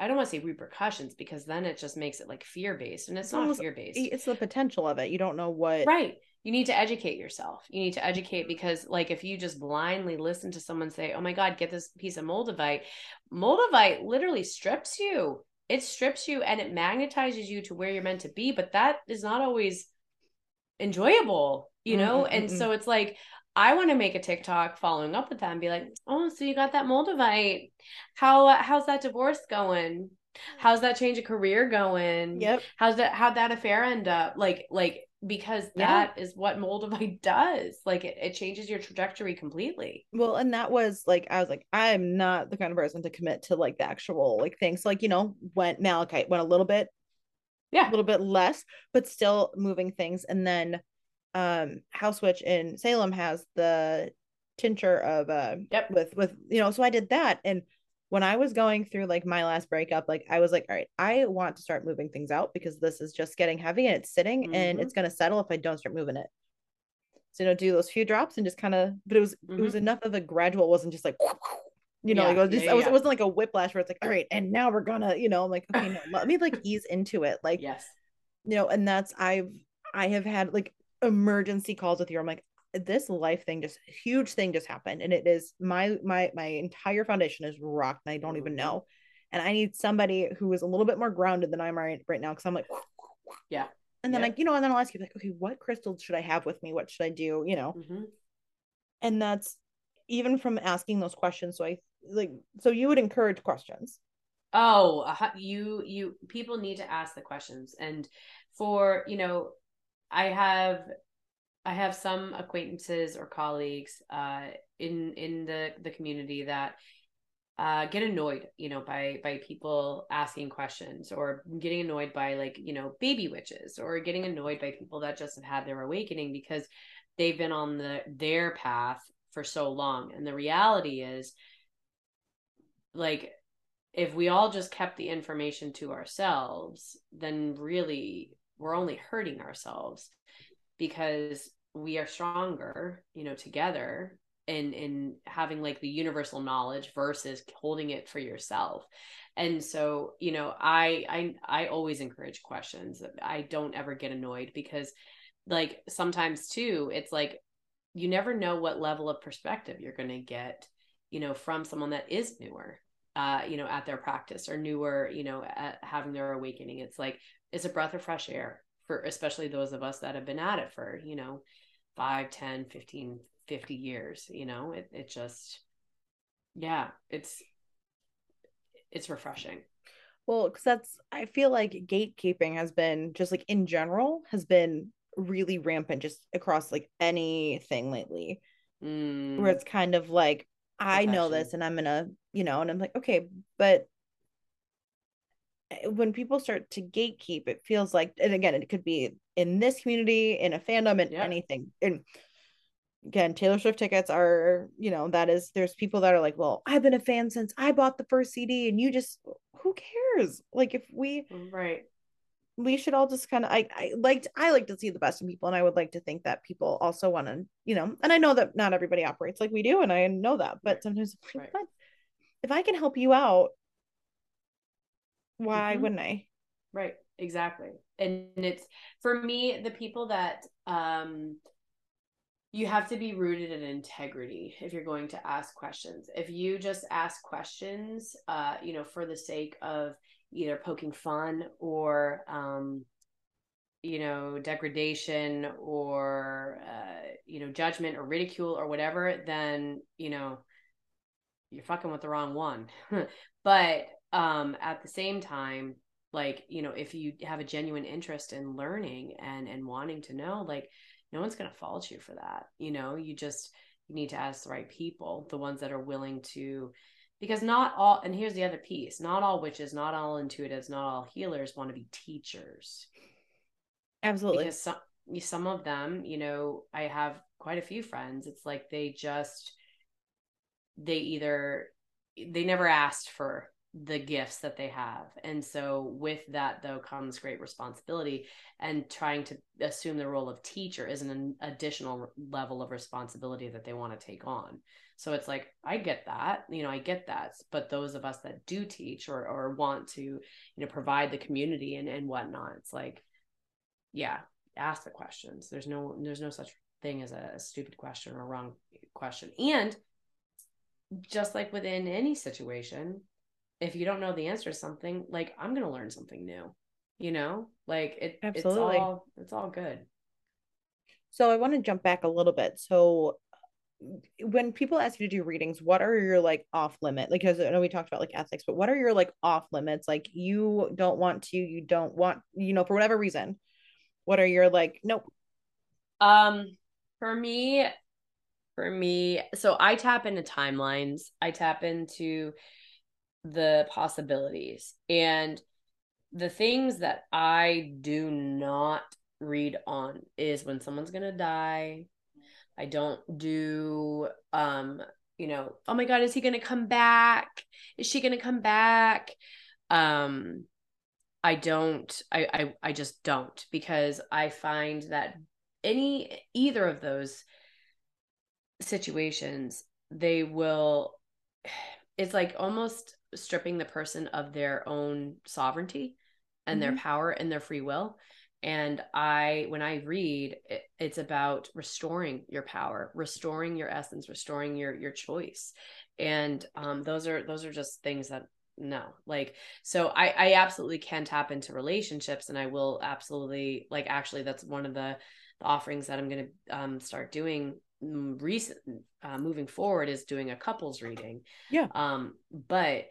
i don't want to say repercussions because then it just makes it like fear based and it's, It's not fear based it's the potential of it. You don't know what right. You need to educate yourself. You need to educate mm-hmm. because like if you just blindly listen to someone say oh my god get this piece of moldavite moldavite literally strips you. It strips you and it magnetizes you to where you're meant to be but that is not always enjoyable you mm, know? Mm-mm, and mm-mm. so it's like i want to make a tiktok following up with that and be like oh so you got that moldavite. How how's that divorce going? How's that change of career going? Yep. How's that how'd that affair end up? Like like because Yeah. that is what moldavite [laughs] does. Like it, it changes your trajectory completely. Well and that was like i was like i'm not the kind of person to commit to like the actual like things like you know went malachite went a little bit yeah, a little bit less but still moving things. And then um HausWitch in salem has the tincture of uh Yep. with with you know so i did that and when i was going through like my last breakup like i was like all right i want to start moving things out because this is just getting heavy and it's sitting and Mhm. it's going to settle if i don't start moving it so you know do those few drops and just kind of but it was it was enough of a gradual it wasn't just like [laughs] you know Mm-hmm. Yeah, like it was just yeah, I was, it wasn't like a whiplash where it's like all right and now we're gonna you know i'm like okay no let me like [laughs] ease into it like yes you know and that's i've i have had like emergency calls with you. I'm like this life thing just huge thing just happened. And it is my my my entire foundation is rocked and i don't even Mhm. know. And i need somebody who is a little bit more grounded than i'm right right now. Because i'm like Yeah. [laughs] and then Yeah. like you know and then i'll ask you like okay what crystals should i have with me? What should i do? You know? Mhm. and that's even from asking those questions. So i like so you would encourage questions. Oh, you you people need to ask the questions. And for, you know, I have I have some acquaintances or colleagues uh in in the the community that uh get annoyed, you know, by by people asking questions or getting annoyed by like, you know, baby witches or getting annoyed by people that just have had their awakening because they've been on the their path for so long. And the reality is like if we all just kept the information to ourselves, then really we're only hurting ourselves because we are stronger, you know, together in in having like the universal knowledge versus holding it for yourself. And so, you know, I I I always encourage questions. I don't ever get annoyed because like sometimes too, it's like you never know what level of perspective you're going to get, you know, from someone that is newer uh, you know, at their practice or newer, you know, having their awakening. It's like it's a breath of fresh air for especially those of us that have been at it for, you know, 5, 10, 15, 50 years, you know. It it just yeah, it's it's refreshing. Well, because that's, I feel like gatekeeping has been just like in general has been really rampant just across like anything lately, Mm, where it's kind of like, I know this and I'm gonna, you know, and I'm like, okay, but when people start to gatekeep, it feels like, and again, it could be in this community, in a fandom, in Yep. anything. And again, Taylor Swift tickets are, you know, that is there's people that are like, well, I've been a fan since I bought the first CD and you just who cares? Like if we right we should all just kind of I, I liked I like to see the best in people and I would like to think that people also want to, you know, and I know that not everybody operates like we do and I know that, but right. sometimes right. if I can help you out, why mm-hmm. wouldn't I? Right, exactly. And it's for me the people that um you have to be rooted in integrity if you're going to ask questions. If you just ask questions, uh, you know, for the sake of either poking fun or, um, you know, degradation or, uh, you know, judgment or ridicule or whatever, then, you know, you're fucking with the wrong one. [laughs] but um, at the same time, like, you know, if you have a genuine interest in learning and and wanting to know, like, no one's going to fault you for that you know you just you need to ask the right people the ones that are willing to because not all and here's the other piece not all witches not all intuitives not all healers want to be teachers absolutely because some some of them you know i have quite a few friends it's like they just they either they never asked for the gifts that they have. And so with that though comes great responsibility and trying to assume the role of teacher is an additional level of responsibility that they want to take on. So it's like I get that, you know, I get that, but those of us that do teach or or want to, you know, provide the community and and whatnot, it's like, yeah, ask the questions. There's no there's no such thing as a, a stupid question or a wrong question. And just like within any situation, if you don't know the answer to something, like I'm gonna learn something new. You know, like it. Absolutely. It's all it's all good. So I want to jump back a little bit. So when people ask you to do readings, what are your like off limit? Like, because I know we talked about like ethics, but what are your like off limits? Like, you don't want to, you don't want, you know, for whatever reason. What are your like? Nope. Um, for me, for me, so I tap into timelines. I tap into the possibilities and the things that I do not read on is when someone's going to die. I don't do um you know, oh my god, is he going to come back? Is she going to come back? Um I don't I, I I just don't because I find that any either of those situations they will it's like almost stripping the person of their own sovereignty and mm-hmm. their power and their free will and i when i read it, it's about restoring your power restoring your essence restoring your your choice. And um those are those are just things that no like so i i absolutely can tap into relationships and i will absolutely like actually that's one of the, the offerings that i'm going to um start doing recent uh, moving forward is doing a couples reading. Yeah. Um but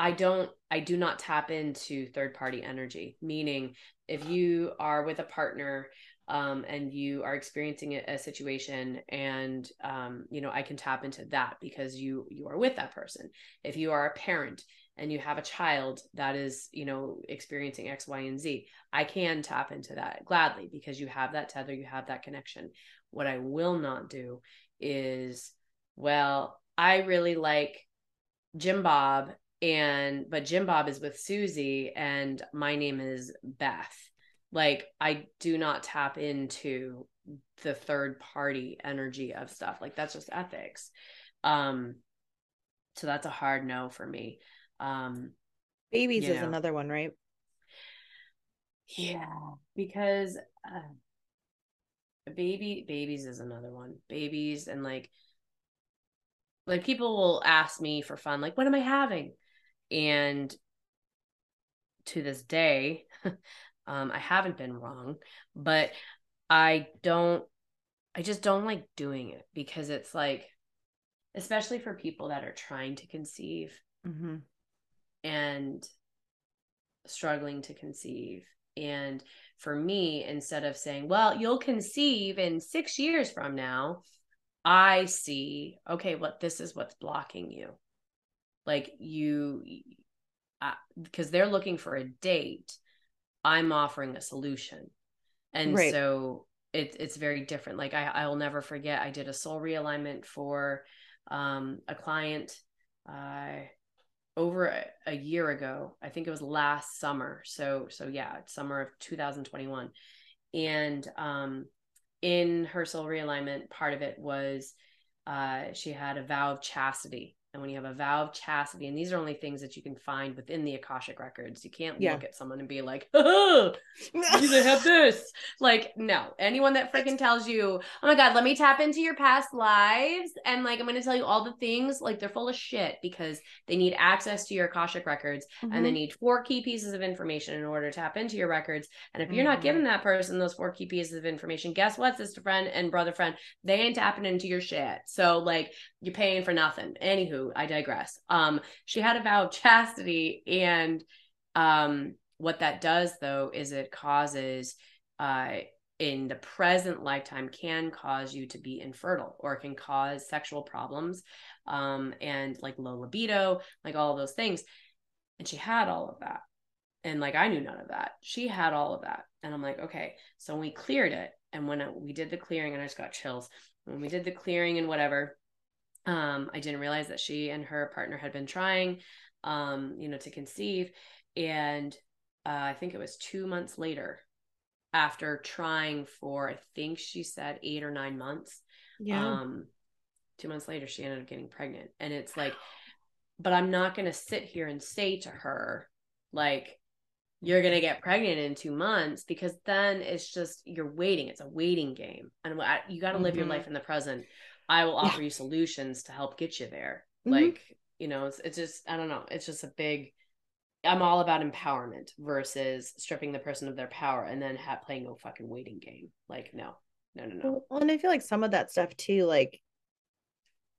i don't i do not tap into third party energy meaning if you are with a partner um, and you are experiencing a, a situation and um, you know i can tap into that because you you are with that person. If you are a parent and you have a child that is you know experiencing x y and z i can tap into that gladly because you have that tether you have that connection. What I will not do is, well, I really like Jim Bob and but Jim Bob is with Susie and my name is Beth. Like I do not tap into the third party energy of stuff. Like that's just ethics. Um so that's a hard no for me. Um babies is know. another one, right? Yeah, because uh, baby babies is another one babies and like like people will ask me for fun like what am i having and to this day [laughs] um i haven't been wrong but i don't i just don't like doing it because it's like especially for people that are trying to conceive mm-hmm. and struggling to conceive and for me, instead of saying, well, you'll conceive in six years from now, I see, okay, what well, this is what's blocking you. Like you, because uh, they're looking for a date, I'm offering a solution. And right. so it's it's very different. Like I I will never forget. I did a soul realignment for um, a client uh, over a, a, year ago. I think it was last summer. So so yeah, summer of 2021. And um, in her soul realignment, part of it was uh, she had a vow of chastity and when you have a vow of chastity, and these are only things that you can find within the Akashic records, you can't yeah. look at someone and be like, [laughs] oh, you have [laughs] this. Like, no, anyone that freaking tells you, oh my God, let me tap into your past lives and like, I'm going to tell you all the things, like, they're full of shit because they need access to your Akashic records mm-hmm. and they need four key pieces of information in order to tap into your records. And if you're mm-hmm. not giving that person those four key pieces of information, guess what, sister friend and brother friend? They ain't tapping into your shit. So, like, you're paying for nothing. Anywho, I digress. Um, she had a vow of chastity, and um, what that does though is it causes uh in the present lifetime can cause you to be infertile or can cause sexual problems um and like low libido like all those things and she had all of that and like i knew none of that she had all of that and i'm like okay so we cleared it and when it, we did the clearing and i just got chills when we did the clearing and whatever um, I didn't realize that she and her partner had been trying, um, you know, to conceive. And uh, I think it was two months later, after trying for, I think she said eight or nine months. Yeah. Um, two months later, she ended up getting pregnant. And it's like, but I'm not going to sit here and say to her, like, you're going to get pregnant in two months because then it's just you're waiting. It's a waiting game. And you got to live mm-hmm. your life in the present I will offer yeah. you solutions to help get you there. Mm-hmm. Like, you know, it's, it's just, I don't know. It's just a big, I'm all about empowerment versus stripping the person of their power and then ha- playing a fucking waiting game. Like, no, no, no, no. Well, and I feel like some of that stuff too, like,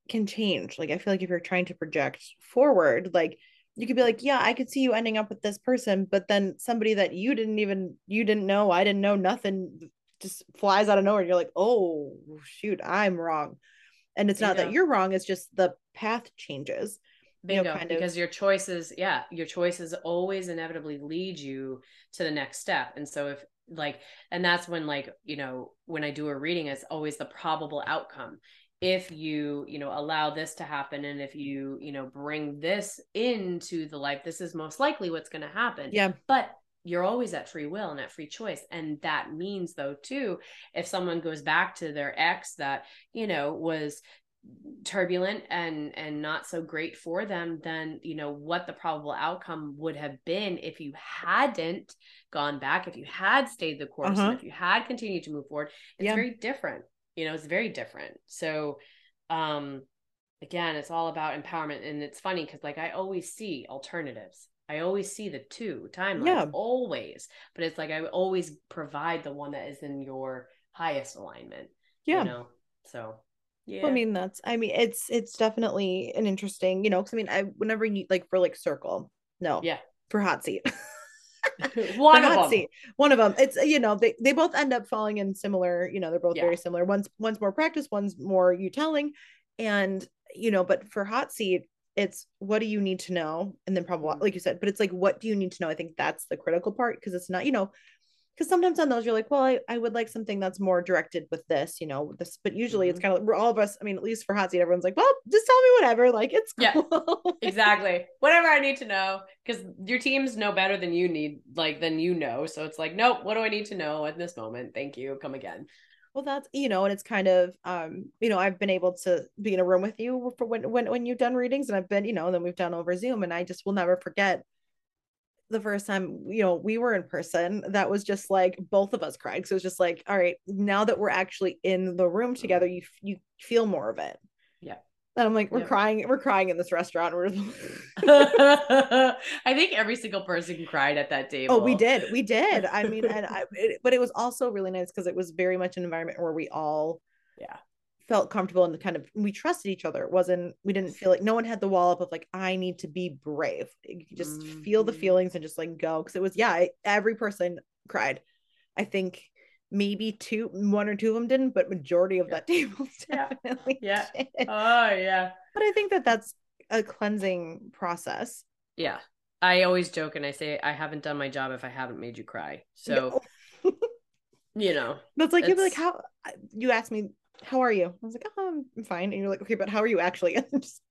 can change. Like, I feel like if you're trying to project forward, like, you could be like, yeah, I could see you ending up with this person, but then somebody that you didn't even, you didn't know, I didn't know nothing just flies out of nowhere. And you're like, oh, shoot, I'm wrong and it's not that you're wrong it's just the path changes bingo you know, because of... your choices yeah your choices always inevitably lead you to the next step. And so if like and that's when like you know when i do a reading it's always the probable outcome. If you you know allow this to happen and if you you know bring this into the life this is most likely what's going to happen. Yeah. But you're always at free will and at free choice and that means though too if someone goes back to their ex that you know was turbulent and and not so great for them then you know what the probable outcome would have been if you hadn't gone back if you had stayed the course uh-huh. and if you had continued to move forward it's yeah. very different you know it's very different so um again it's all about empowerment and it's funny because like i always see alternatives I always see the two timelines, yeah. always. But it's like I always provide the one that is in your highest alignment. Yeah. You know? So yeah. I mean, that's I mean, it's it's definitely an interesting, you know, because I mean, I whenever you like for like circle, no, yeah, for hot seat. [laughs] [laughs] one of them. Seat. One of them. It's you know they they both end up falling in similar. You know they're both yeah. very similar. One's one's more practice. One's more you telling, and you know. But for hot seat, it's what do you need to know? And then probably mm-hmm. like you said but it's like what do you need to know? I think that's the critical part because it's not you know because sometimes on those you're like well I, I would like something that's more directed with this you know this but usually mm-hmm. it's kind of we're all of us i mean at least for hot seat everyone's like well just tell me whatever like it's cool. yeah [laughs] exactly. Whatever i need to know because your teams know better than you need like than you know. So it's like nope what do i need to know at this moment? Thank you. Come again well that's you know and it's kind of um you know i've been able to be in a room with you for when when when you've done readings and i've been you know and then we've done over zoom and i just will never forget the first time you know we were in person that was just like both of us cried. So it was just like all right now that we're actually in the room together you you feel more of it. Yeah and I'm like, we're yeah. crying, we're crying in this restaurant. We're [laughs] [laughs] I think every single person cried at that table. Oh, we did. We did. I mean, and I, [laughs] it, but it was also really nice because it was very much an environment where we all yeah felt comfortable and kind of we trusted each other. It wasn't we didn't feel like no one had the wall up of like I need to be brave. You just mm-hmm. feel the mm-hmm. feelings and just like go because it was yeah, every person cried. I think maybe two one or two of them didn't but majority of yeah. that [laughs] table [laughs] definitely yeah, yeah. oh yeah but i think that that's a cleansing process yeah i always joke and i say i haven't done my job if i haven't made you cry so no, [laughs] you know, That's like you'd be like, how you asked me, how are you? I was like, oh, I'm fine. And you're like, okay, but how are you actually? Just,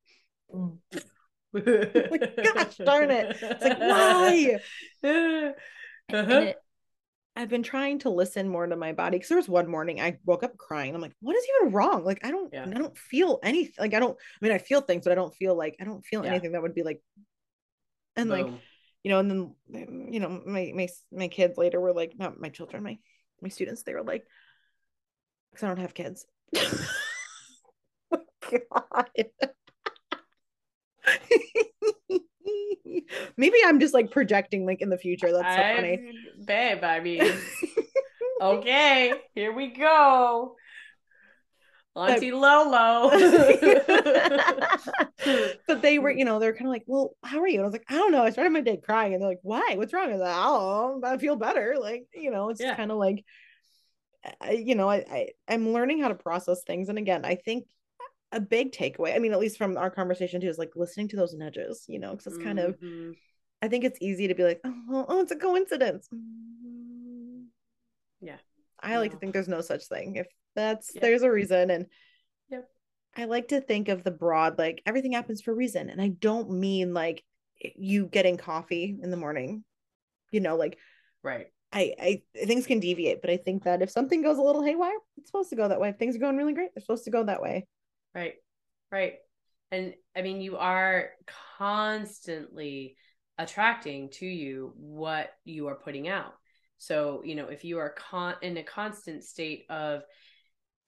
gosh darn it. It's like, why? Uh-huh. I've been trying to listen more to my body because there was one morning I woke up crying. I'm like, what is even wrong? Like, I don't, Yeah. I don't feel anything. Like, I don't. I mean, I feel things, but I don't feel like I don't feel Yeah. anything that would be like. And like, you know, and then you know, my my my kids later were like, not my children, my my students, they were like, because I don't have kids. [laughs] Oh God. [laughs] [laughs] Maybe I'm just like projecting like in the future. That's so I- funny. babe. I mean, [laughs] okay, here we go. Auntie Lolo. [laughs] but they were, you know, they're kind of like, well, how are you? And I was like, I don't know. I started my day crying, and they're like, why? What's wrong? I was like, I. I feel better. Like, you know, it's Yeah. kind of like, I, you know, I, I I'm learning how to process things, and again, I think a big takeaway. I mean, at least from our conversation too, is like listening to those nudges. You know, because it's kind of, Mhm. I think it's easy to be like, oh, oh it's a coincidence. Mm. Yeah. I like to think there's no such thing. If that's Yeah. there's a reason, and Yep. I like to think of the broad, like everything happens for a reason. And I don't mean like you getting coffee in the morning, you know, like right. I, I things can deviate, but I think that if something goes a little haywire, it's supposed to go that way. If things are going really great, they're supposed to go that way. Right. Right. And I mean, you are constantly attracting to you what you are putting out. So, you know, if you are con- in a constant state of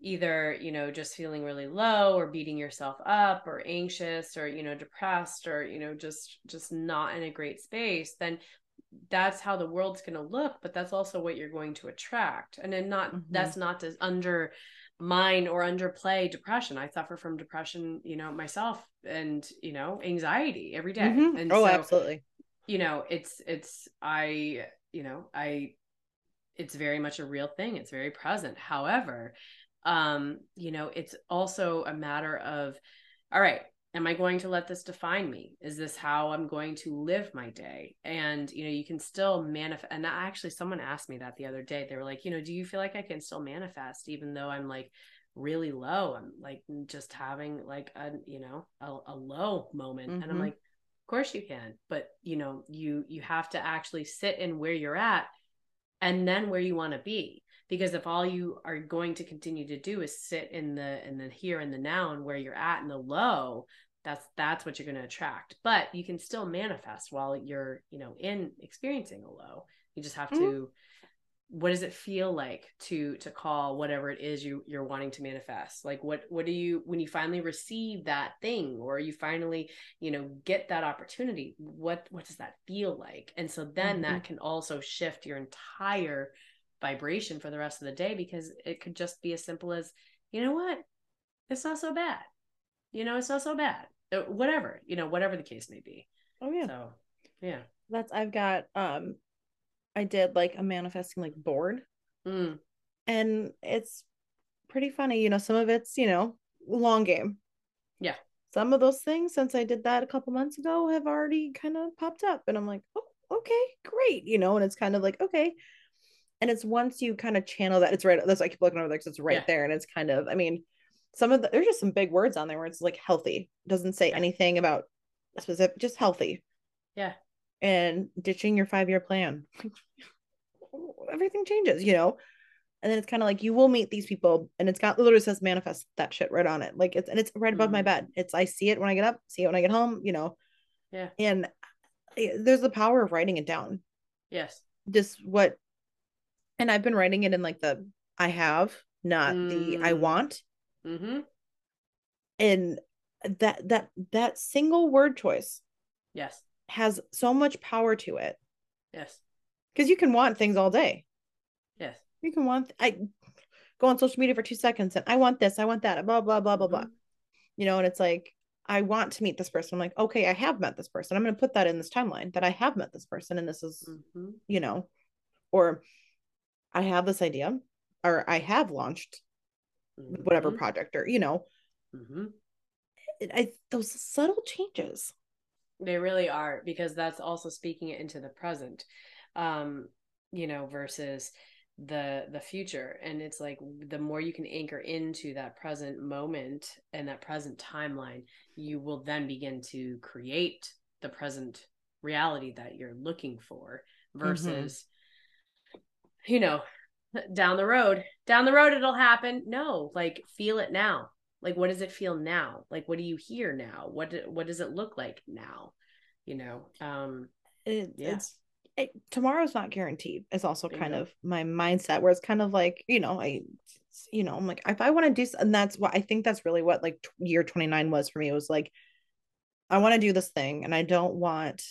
either, you know, just feeling really low or beating yourself up or anxious or, you know, depressed or, you know, just just not in a great space, then that's how the world's going to look, but that's also what you're going to attract. And then not Mhm. that's not to undermine or underplay depression. I suffer from depression, you know, myself and, you know, anxiety every day. Mhm. And oh, so, absolutely. you know, it's it's I, you know, I it's very much a real thing. It's very present. However, um, you know, it's also a matter of all right, am I going to let this define me? Is this how I'm going to live my day? And you know, you can still manifest. And actually, someone asked me that the other day. They were like, you know, do you feel like I can still manifest even though I'm like really low? I'm like just having like a you know a, a low moment, and I'm Mhm. like, of course you can, but you know, you you have to actually sit in where you're at, and then where you want to be because if all you are going to continue to do is sit in the in the here and the now and where you're at in the low that's that's what you're going to attract. But you can still manifest while you're you know in experiencing a low. You just have Mhm. to what does it feel like to to call whatever it is you you're wanting to manifest? Like what what do you when you finally receive that thing or you finally you know get that opportunity what what does that feel like? And so then that can also shift your entire vibration for the rest of the day because it could just be as simple as you know what it's not so bad you know it's not so bad Uh, whatever you know whatever the case may be Oh yeah. so yeah That's I've got um I did like a manifesting like board Mm, and it's pretty funny, you know, some of it's, you know, long game. Yeah. Some of those things since I did that a couple months ago have already kind of popped up and I'm like, "Oh, okay, great." You know, and it's kind of like, okay. And it's once you kind of channel that it's right that's why I keep looking over there because it's right Yeah. there and it's kind of I mean, some of the there's just some big words on there where it's like healthy. It doesn't say Yeah. anything about specific just healthy yeah and ditching your five year plan. [laughs] Everything changes, you know. And then it's kind of like you will meet these people, and it's got literally says manifest that shit right on it. Like it's and it's right above my Mhm. bed. It's I see it when I get up, see it when I get home, you know. Yeah. And I- there's the power of writing it down. yes Just what, and I've been writing it in like the I have, not the I Mm. want, mm-hmm and that that that single word choice yes has so much power to it yes because you can want things all day. yes you can want I go on social media for two seconds and I want this, I want that, blah blah blah blah blah. Mhm. You know, and it's like I want to meet this person. I'm like, okay, I have met this person. I'm going to put that in this timeline that I have met this person, and this is, Mhm. you know, or I have this idea, or I have launched whatever Mhm. project, or you know, Mhm. it, I those subtle changes. They really are because that's also speaking it into the present. Um, you know, versus the the future and it's like the more you can anchor into that present moment and that present timeline you will then begin to create the present reality that you're looking for Mm-hmm. versus you know down the road down the road it'll happen no like feel it now like what does it feel now like what do you hear now what what does it look like now you know um It, Yeah. It's it, tomorrow's not guaranteed. Is also There kind of my mindset where it's kind of like you know I, you know I'm like if I want to do and that's what I think that's really what like year 29 was for me. It was like I want to do this thing and I don't want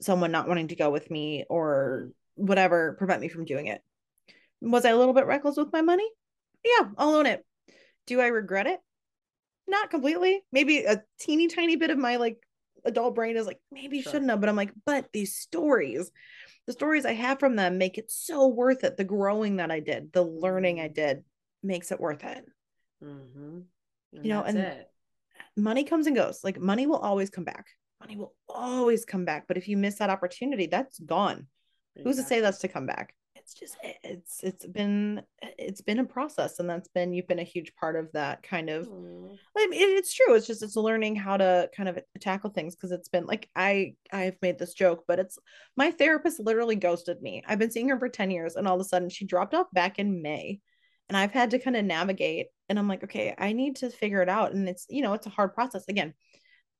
someone not wanting to go with me or whatever prevent me from doing it. Was I a little bit reckless with my money? Yeah, I'll own it. Do I regret it? Not completely. Maybe a teeny tiny bit of my like adult brain is like, maybe you Sure. shouldn't have. But I'm like, but these stories, the stories I have from them make it so worth it. The growing that I did, the learning I Mhm. did makes it worth it. mhm. And You know, and it Money comes and goes. Like money will always come back. Money will always come back. But if you miss that opportunity, that's gone. Who's to say that's to come back? It's just it's it's been it's been a process, and that's been you've been a huge part of that kind of Aw. I mean, it- it's true. It's just it's learning how to kind of tackle things because it's been like I I've made this joke, but it's my therapist literally ghosted me. I've been seeing her for 10 years and all of a sudden she dropped off back in May. And I've had to kind of navigate and I'm like, okay, I need to figure it out. And it's, you know, it's a hard process. Again,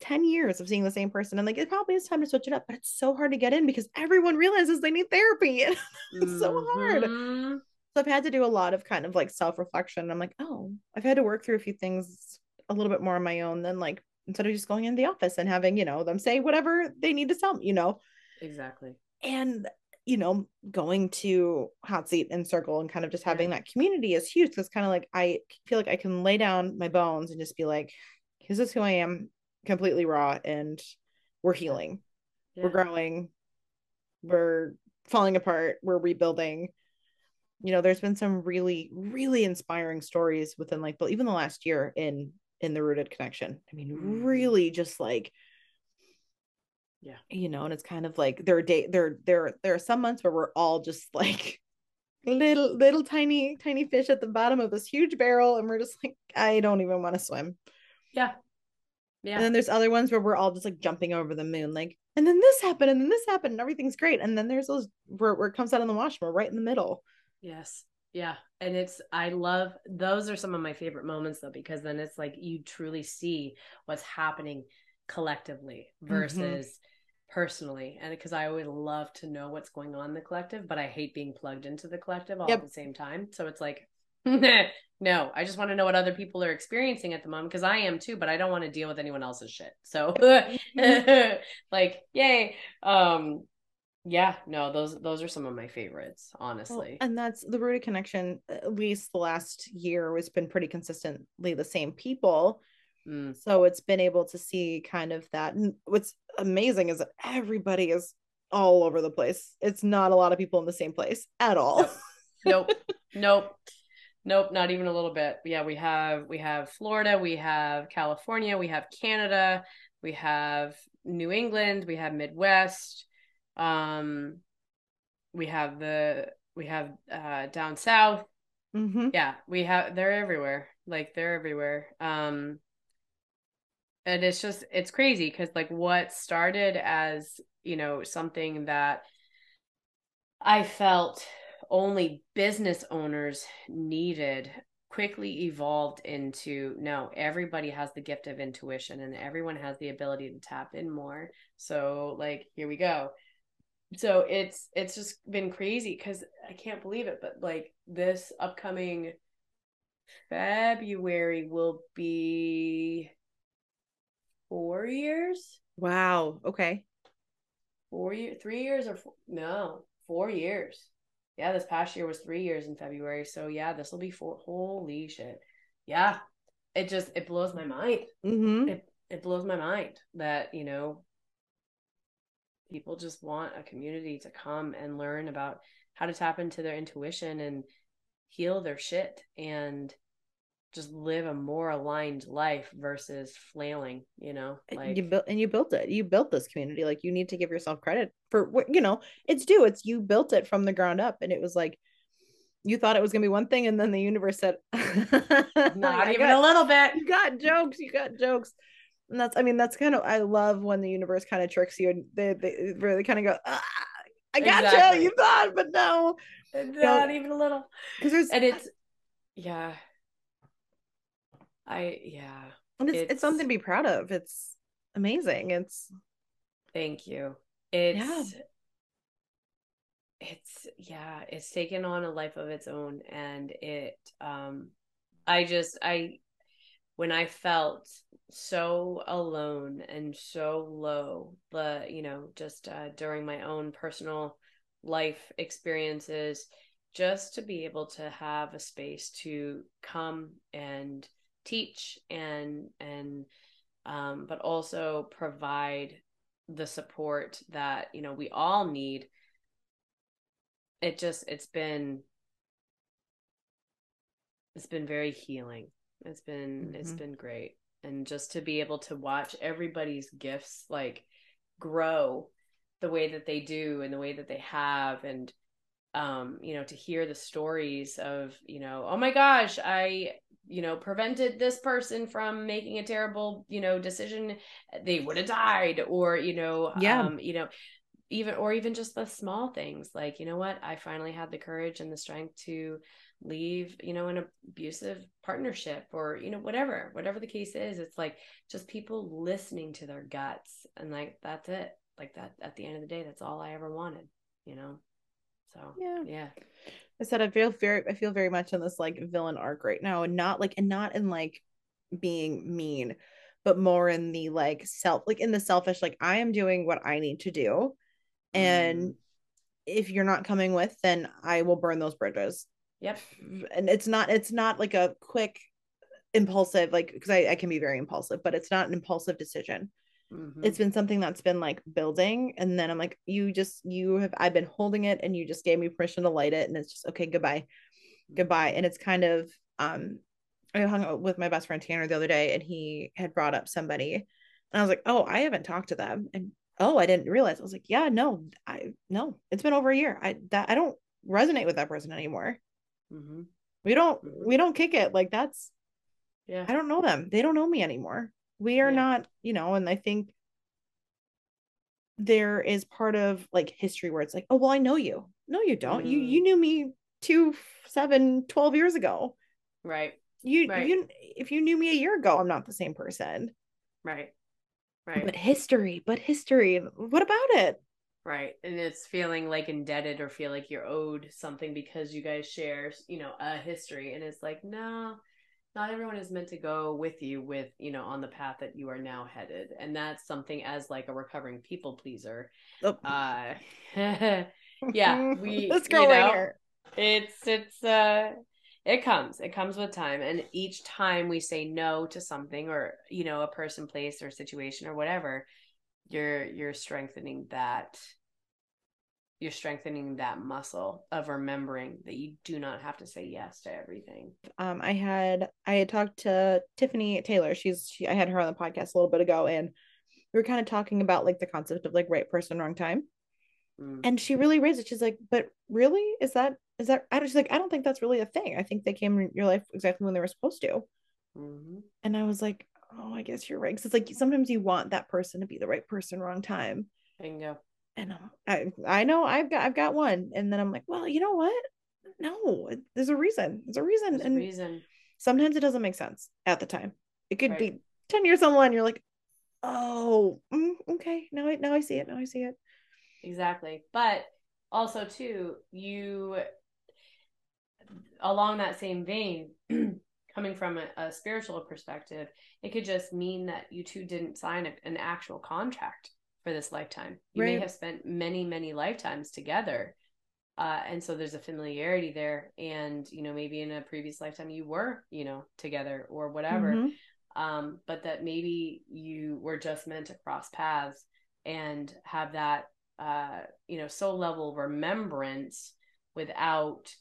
10 years of seeing the same person. And like it probably is time to switch it up, but it's so hard to get in because everyone realizes they need therapy. [laughs] it's so hard. Mhm. So I've had to do a lot of kind of like self reflection. I'm like, oh, I've had to work through a few things a little bit more on my own than like instead of just going in the office and having, you know, them say whatever they need to tell me, you know, exactly and you know, going to hot seat and circle and kind of just having that community is huge because kind of like I feel like I can lay down my bones and just be like, this is who I am, completely raw, and we're healing, we're growing, we're falling apart, we're rebuilding. You know, there's been some really, really inspiring stories within like the, even the last year in in the rooted connection. I mean, Mhm. really just like Yeah. you know, and it's kind of like there are day there there there are some months where we're all just [laughs] like little little tiny tiny fish at the bottom of this huge barrel and we're just like I don't even want to swim. yeah yeah And then there's other ones where we're all just like jumping over the moon, like, and then this happened, and then this happened, and everything's great. And then there's those where, where it comes out in the wash, we're right in the middle. Yes. Yeah. And it's, I love, those are some of my favorite moments though, because then it's like you truly see what's happening collectively mm-hmm. versus personally. And because I always love to know what's going on in the collective, but I hate being plugged into the collective all Yep. at the same time. So it's like, [laughs] [laughs] eh, no, I just want to know what other people are experiencing at the moment because I am too, but I don't want to deal with anyone else's shit. So, [laughs] like, yay. Um, yeah, no, those those are some of my favorites, Well, honestly. and that's the rooted connection. At least the last year has been pretty consistently the same people. Mm, So it's been able to see kind of that. And what's amazing is that everybody is all over the place. It's not a lot of people in the same place at all. Nope. nope. [laughs] Nope. Not even a little bit. Yeah, we have we have Florida, we have California, we have Canada, we have New England, we have Midwest. Um we have the we have uh down south. Mhm. Yeah, we have they're everywhere. Like they're everywhere. Um and it's just it's crazy because like what started as, you know, something that I felt only business owners needed quickly evolved into no, everybody has the gift of intuition and everyone has the ability to tap in more. So like here we go. So it's it's just been crazy cuz I can't believe it but like this upcoming February will be 4 years? Wow. Okay. Four years, three years, or four, no, four years. Yeah, this past year was three years in February. So yeah, this will be four. Holy shit! Yeah, it just it blows my mind. Mm-hmm. It it blows my mind that you know people just want a community to come and learn about how to tap into their intuition and heal their shit and just live a more aligned life versus flailing. You know, like you built and you built it. You built this community. Like you need to give yourself credit for what you know. It's due. It's you built it from the ground up, and it was like you thought it was gonna be one thing, and then the universe said, [laughs] Not even got- a little bit. you got jokes, you got jokes." And that's, I mean, that's kind of, I love when the universe kind of tricks you and they, they really kind of go, ah, I gotcha, Exactly. you thought, but no. Not even a little. Because there's, And it's yeah. I yeah. and it's, it's, it's- something to be proud of. It's amazing. It's, Thank you. It's it's yeah, it's taken on a life of its own and it um I just I when I felt so alone and so low, the you know, just uh, during my own personal life experiences, just to be able to have a space to come and teach and and um, but also provide the support that you know we all need. It just it's been it's been very healing. It's been it's Mhm. been great. And just to be able to watch everybody's gifts like grow the way that they do and the way that they have and um you know to hear the stories of you know oh my gosh i you know prevented this person from making a terrible you know decision they would have died or you know Yeah. um you know even or even just the small things like you know what i finally had the courage and the strength to leave you know an abusive partnership or you know whatever whatever the case is it's like just people listening to their guts and like that's it like that at the end of the day that's all i ever wanted you know so Yeah. yeah I said I feel very I feel very much in this like villain arc right now and not like and not in like being mean but more in the like self like in the selfish like I am doing what I need to do and mm. if you're not coming with then I will burn those bridges. Yep. And it's not it's not like a quick impulsive like because I, I can be very impulsive but it's not an impulsive decision Mhm. it's been something that's been like building and then i'm like you just you have i've been holding it and you just gave me permission to light it and it's just okay goodbye goodbye and it's kind of um i hung out with my best friend tanner the other day and he had brought up somebody and i was like oh i haven't talked to them and oh i didn't realize i was like yeah no i no it's been over a year i that i don't resonate with that person anymore Mhm. we don't Mhm. we don't kick it like that's yeah I don't know them. They don't know me anymore. We are Yeah. not, you know, and I think there is part of like history where it's like, oh, well, I know you. No, you don't. You Mm. you knew me two, seven, 12 years ago. right You Right. you if you knew me a year ago, I'm not the same person. right right But history, but history. What about it? Right. And it's feeling like indebted or feel like you're owed something because you guys share, you know, a history. And it's like, no, not everyone is meant to go with you with, you know, on the path that you are now headed. And that's something as like a recovering people pleaser. Oh. Uh [laughs] yeah, [laughs] we this girl you right know, here. it's it's uh it comes it comes with time and each time we say no to something or you know a person place or situation or whatever you're you're strengthening that you're strengthening that muscle of remembering that you do not have to say yes to everything. Um i had i had talked to tiffany taylor. She's she, i had her on the podcast a little bit ago and we were kind of talking about like the concept of like right person wrong time. Mm. and she really raised it. She's like but really? Is that is that i don't she's like i don't think that's really a thing. I think they came in your life exactly when they were supposed to. Mhm. and i was like oh i guess you're right. Because it's like sometimes you want that person to be the right person wrong time. Bingo and i i know i've got i've got one and then i'm like well you know what no there's a reason there's a reason There's a and reason sometimes it doesn't make sense at the time. It could Right. be 10 years down the line, you're like, oh, mm, okay, now I now I see it. Now I see it. exactly but also too you along that same vein [clears throat] coming from a, a spiritual perspective it could just mean that you two didn't sign a, an actual contract for this lifetime. You may have spent many many lifetimes together uh, and so there's a familiarity there and you know maybe in a previous lifetime you were you know together or whatever Mhm. um, but that maybe you were just meant to cross paths and have that uh, you know soul level remembrance without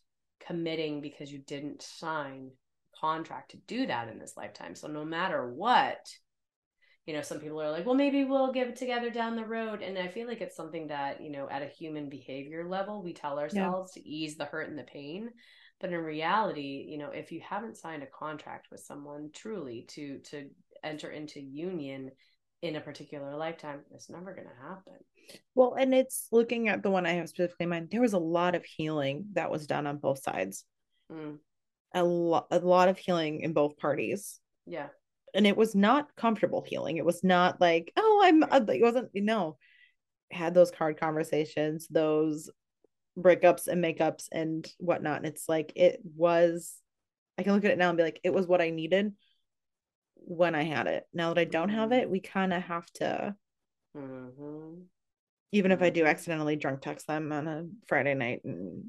committing because you didn't sign a contract to do that in this lifetime. So no matter what you know some people are like well maybe we'll get together down the road. And i feel like it's something that you know at a human behavior level we tell ourselves to ease the hurt and the pain. But in reality you know if you haven't signed a contract with someone truly to to enter into union in a particular lifetime it's never going to happen. Well and it's looking at the one i have specifically in mind there was a lot of healing that was done on both sides. Mm, a lot a lot of healing in both parties. Yeah and it was not comfortable healing. It was not like oh i'm uh, it wasn't you know had those hard conversations those breakups and makeups and whatnot and it's like it was i can look at it now and be like it was what i needed when i had it. Now that i don't have it we kind of have to hmm even if i do Mhm. accidentally drunk text them on a friday night and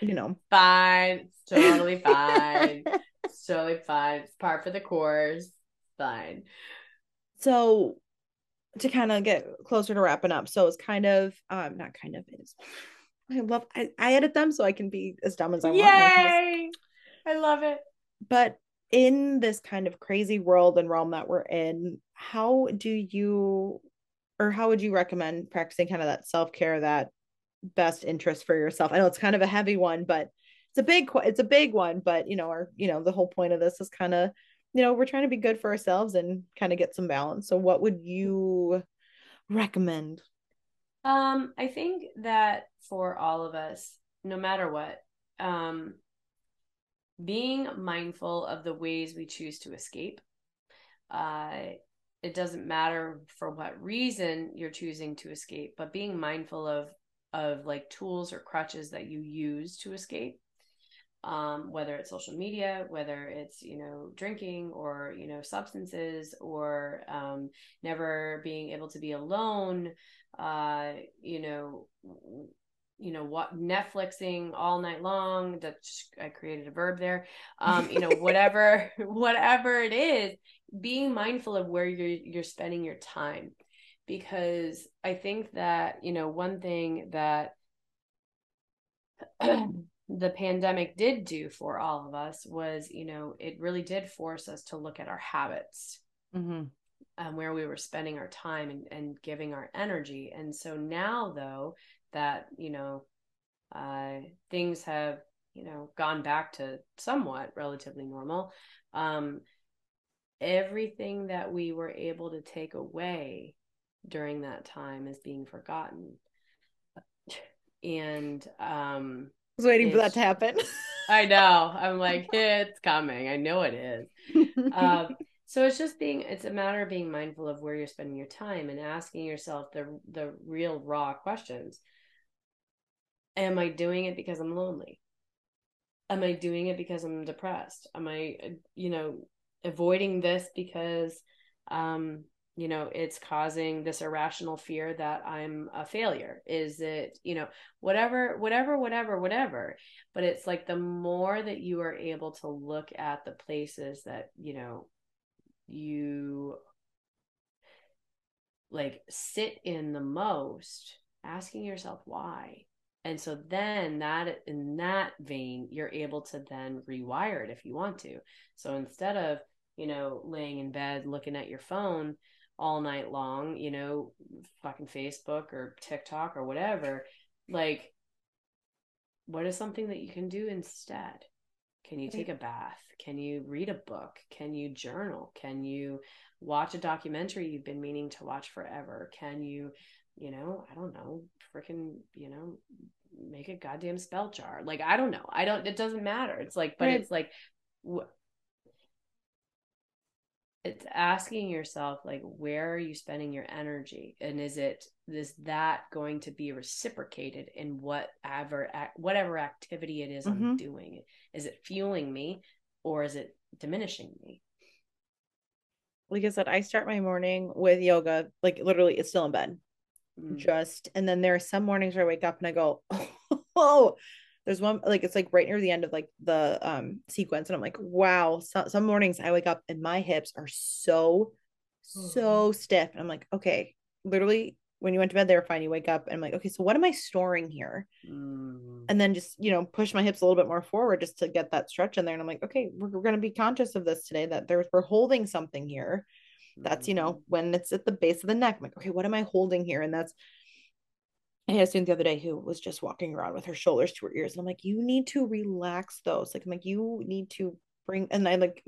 you know. Fine. Totally [laughs] fine it's totally fine. It's par for the course. Fine. So to kind of get closer to wrapping up so it's kind of um not kind of is i love I, I edit them so i can be as dumb as i want can just- yay! I love it. But in this kind of crazy world and realm that we're in how do you or how would you recommend practicing kind of that self-care that best interest for yourself? I know it's kind of a heavy one but it's a big it's a big one but you know our you know the whole point of this is kind of you know we're trying to be good for ourselves and kind of get some balance so what would you recommend Um, I think that for all of us, no matter what, um, being mindful of the ways we choose to escape. Uh, it doesn't matter for what reason you're choosing to escape, but being mindful of of like tools or crutches that you use to escape. Um, whether it's social media, whether it's you know drinking or you know substances or um, never being able to be alone, uh you know you know what netflixing all night long that i created a verb there. Um you know whatever [laughs] whatever it is being mindful of where you're you're spending your time. Because i think that you know one thing that [clears throat] [clears throat] the pandemic did do for all of us was you know it really did force us to look at our habits mm-hmm. um, where we were spending our time and, and giving our energy. And so now, though, that, you know, uh, things have, you know, gone back to somewhat relatively normal, um, everything that we were able to take away during that time is being forgotten. And um, was waiting for that to happen. [laughs] I know, I'm like, it's coming. I know it is. um, [laughs] so it's just being it's a matter of being mindful of where you're spending your time and asking yourself the the real raw questions. Am i doing it because i'm lonely? Am i doing it because i'm depressed? Am i uh, you know avoiding this because um you know it's causing this irrational fear that i'm a failure. Is it you know whatever whatever whatever whatever. But it's like the more that you are able to look at the places that you know you like sit in the most asking yourself why. And so then that in that vein you're able to then rewire it if you want to. So instead of you know laying in bed looking at your phone all night long you know fucking facebook or tiktok or whatever like what is something that you can do instead? Can you take a bath? Can you read a book? Can you journal? Can you watch a documentary you've been meaning to watch forever? Can you you know i don't know freaking you know make a goddamn spell jar? Like i don't know. I don't it doesn't matter. It's like but Right. it's like wh- it's asking yourself like where are you spending your energy and is it is that going to be reciprocated in whatever whatever activity it is i'm Mhm. doing is it fueling me or is it diminishing me like I said, I start my morning with yoga, like literally it's still in bed. Mm. Just and then there are some mornings where I wake up and I go, [laughs] oh, there's one like it's like right near the end of like the um sequence, and I'm like, wow. So, some mornings I wake up and my hips are so so stiff, and I'm like, okay, literally when you went to bed they were fine. You wake up and I'm like, okay, so what am I storing here? Mm. and then just you know push my hips a little bit more forward just to get that stretch in there and i'm like okay we're, we're going to be conscious of this today that there's we're holding something here that's you know when it's at the base of the neck i'm like okay what am i holding here and that's I had a student the other day who was just walking around with her shoulders to her ears. And I'm like, you need to relax those. Like, I'm like, you need to bring, and I like,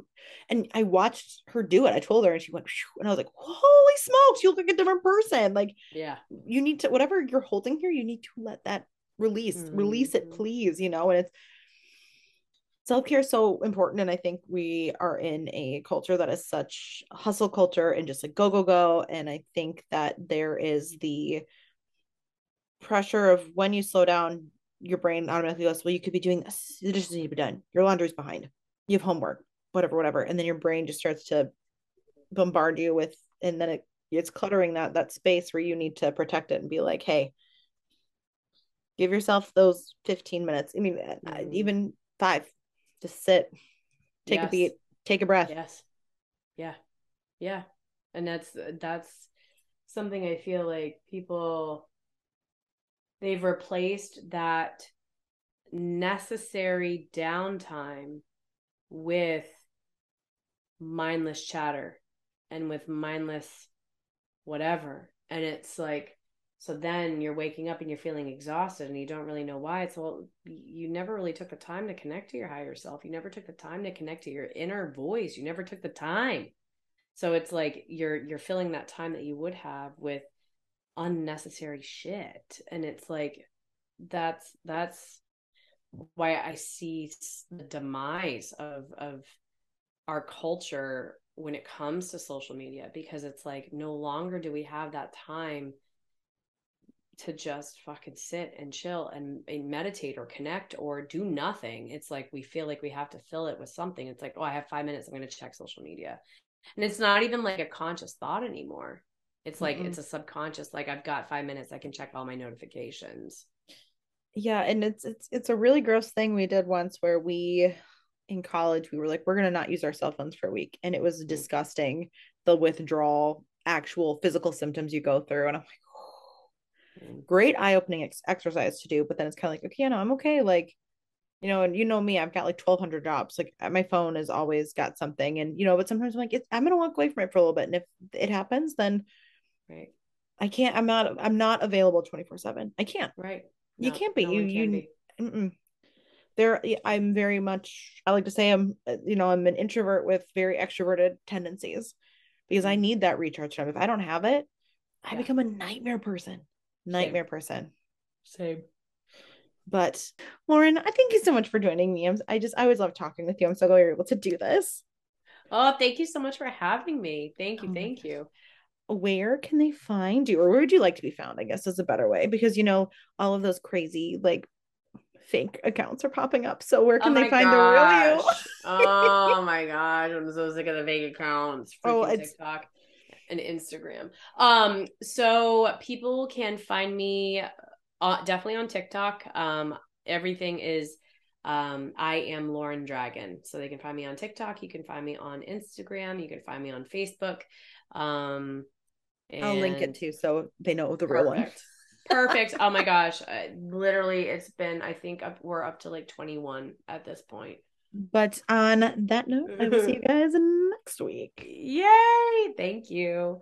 and I watched her do it. I told her and she went, and I was like, holy smokes, you look like a different person. Like, Yeah. you need to, whatever you're holding here, you need to let that release, release it, Mhm. please, you know, and it's, self-care is so important and i think we are in a culture that is such hustle culture and just like go go go and i think that there is the pressure of when you slow down your brain automatically goes well you could be doing this the dishes need to be done your laundry's behind you have homework whatever whatever and then your brain just starts to bombard you with and then it it's cluttering that that space where you need to protect it and be like hey give yourself those 15 minutes i mean uh, Mhm. even five just sit take a beat take a breath Yes. Yeah. Yeah. And that's that's something I feel like people they've replaced that necessary downtime with mindless chatter and with mindless whatever. And it's like so then you're waking up and you're feeling exhausted and you don't really know why. It's well, you never really took the time to connect to your higher self. You never took the time to connect to your inner voice. You never took the time. So it's like you're you're filling that time that you would have with unnecessary shit. And it's like that's that's why I see the demise of of our culture when it comes to social media because it's like no longer do we have that time to just fucking sit and chill and, and meditate or connect or do nothing. It's like we feel like we have to fill it with something. It's like, oh, I have five minutes. I'm going to check social media. And it's not even like a conscious thought anymore. It's like Mm-mm. it's a subconscious, like I've got five minutes. I can check all my notifications. yeah and it's it's it's a really gross thing we did once where we in college we were like we're going to not use our cell phones for a week and it was mm-hmm. disgusting the withdrawal actual physical symptoms you go through and i'm mm-hmm. like great eye-opening ex- exercise to do but then it's kind of like okay no i'm okay like you know and you know me i've got like 1200 jobs like uh, my phone has always got something and you know but sometimes i'm like it's, i'm gonna walk away from it for a little bit and if it happens then Right. i can't i'm not i'm not available 24 7 i can't Right. You can't be. no You- you- be. There i'm very much i like to say i'm uh, you know i'm an introvert with very extroverted tendencies because i Mm. need that recharge time if i don't have it i Yeah. become a nightmare person nightmare person Same. but lauren i thank you so much for joining me I'm, i just i always love talking with you i'm so glad you're able to do this Oh, thank you so much for having me. Thank you. Oh thank you. Where can they find you or where would you like to be found i guess is a better way because you know all of those crazy like fake accounts are popping up so where can oh they find the real you oh [laughs] my gosh. I'm so sick of the fake accounts. Oh, it's- TikTok and Instagram. Um, so people can find me uh, definitely on TikTok. Um, everything is um I am Lauren Dragon. So they can find me on TikTok, you can find me on Instagram, you can find me on Facebook. Um I'll link it too so they know the real one. Perfect. Perfect. Oh my gosh. [laughs] Uh, literally, it's been, I think up, we're up to like 21 at this point. But on that note, I will see you [laughs] guys next week. Yay. Thank you.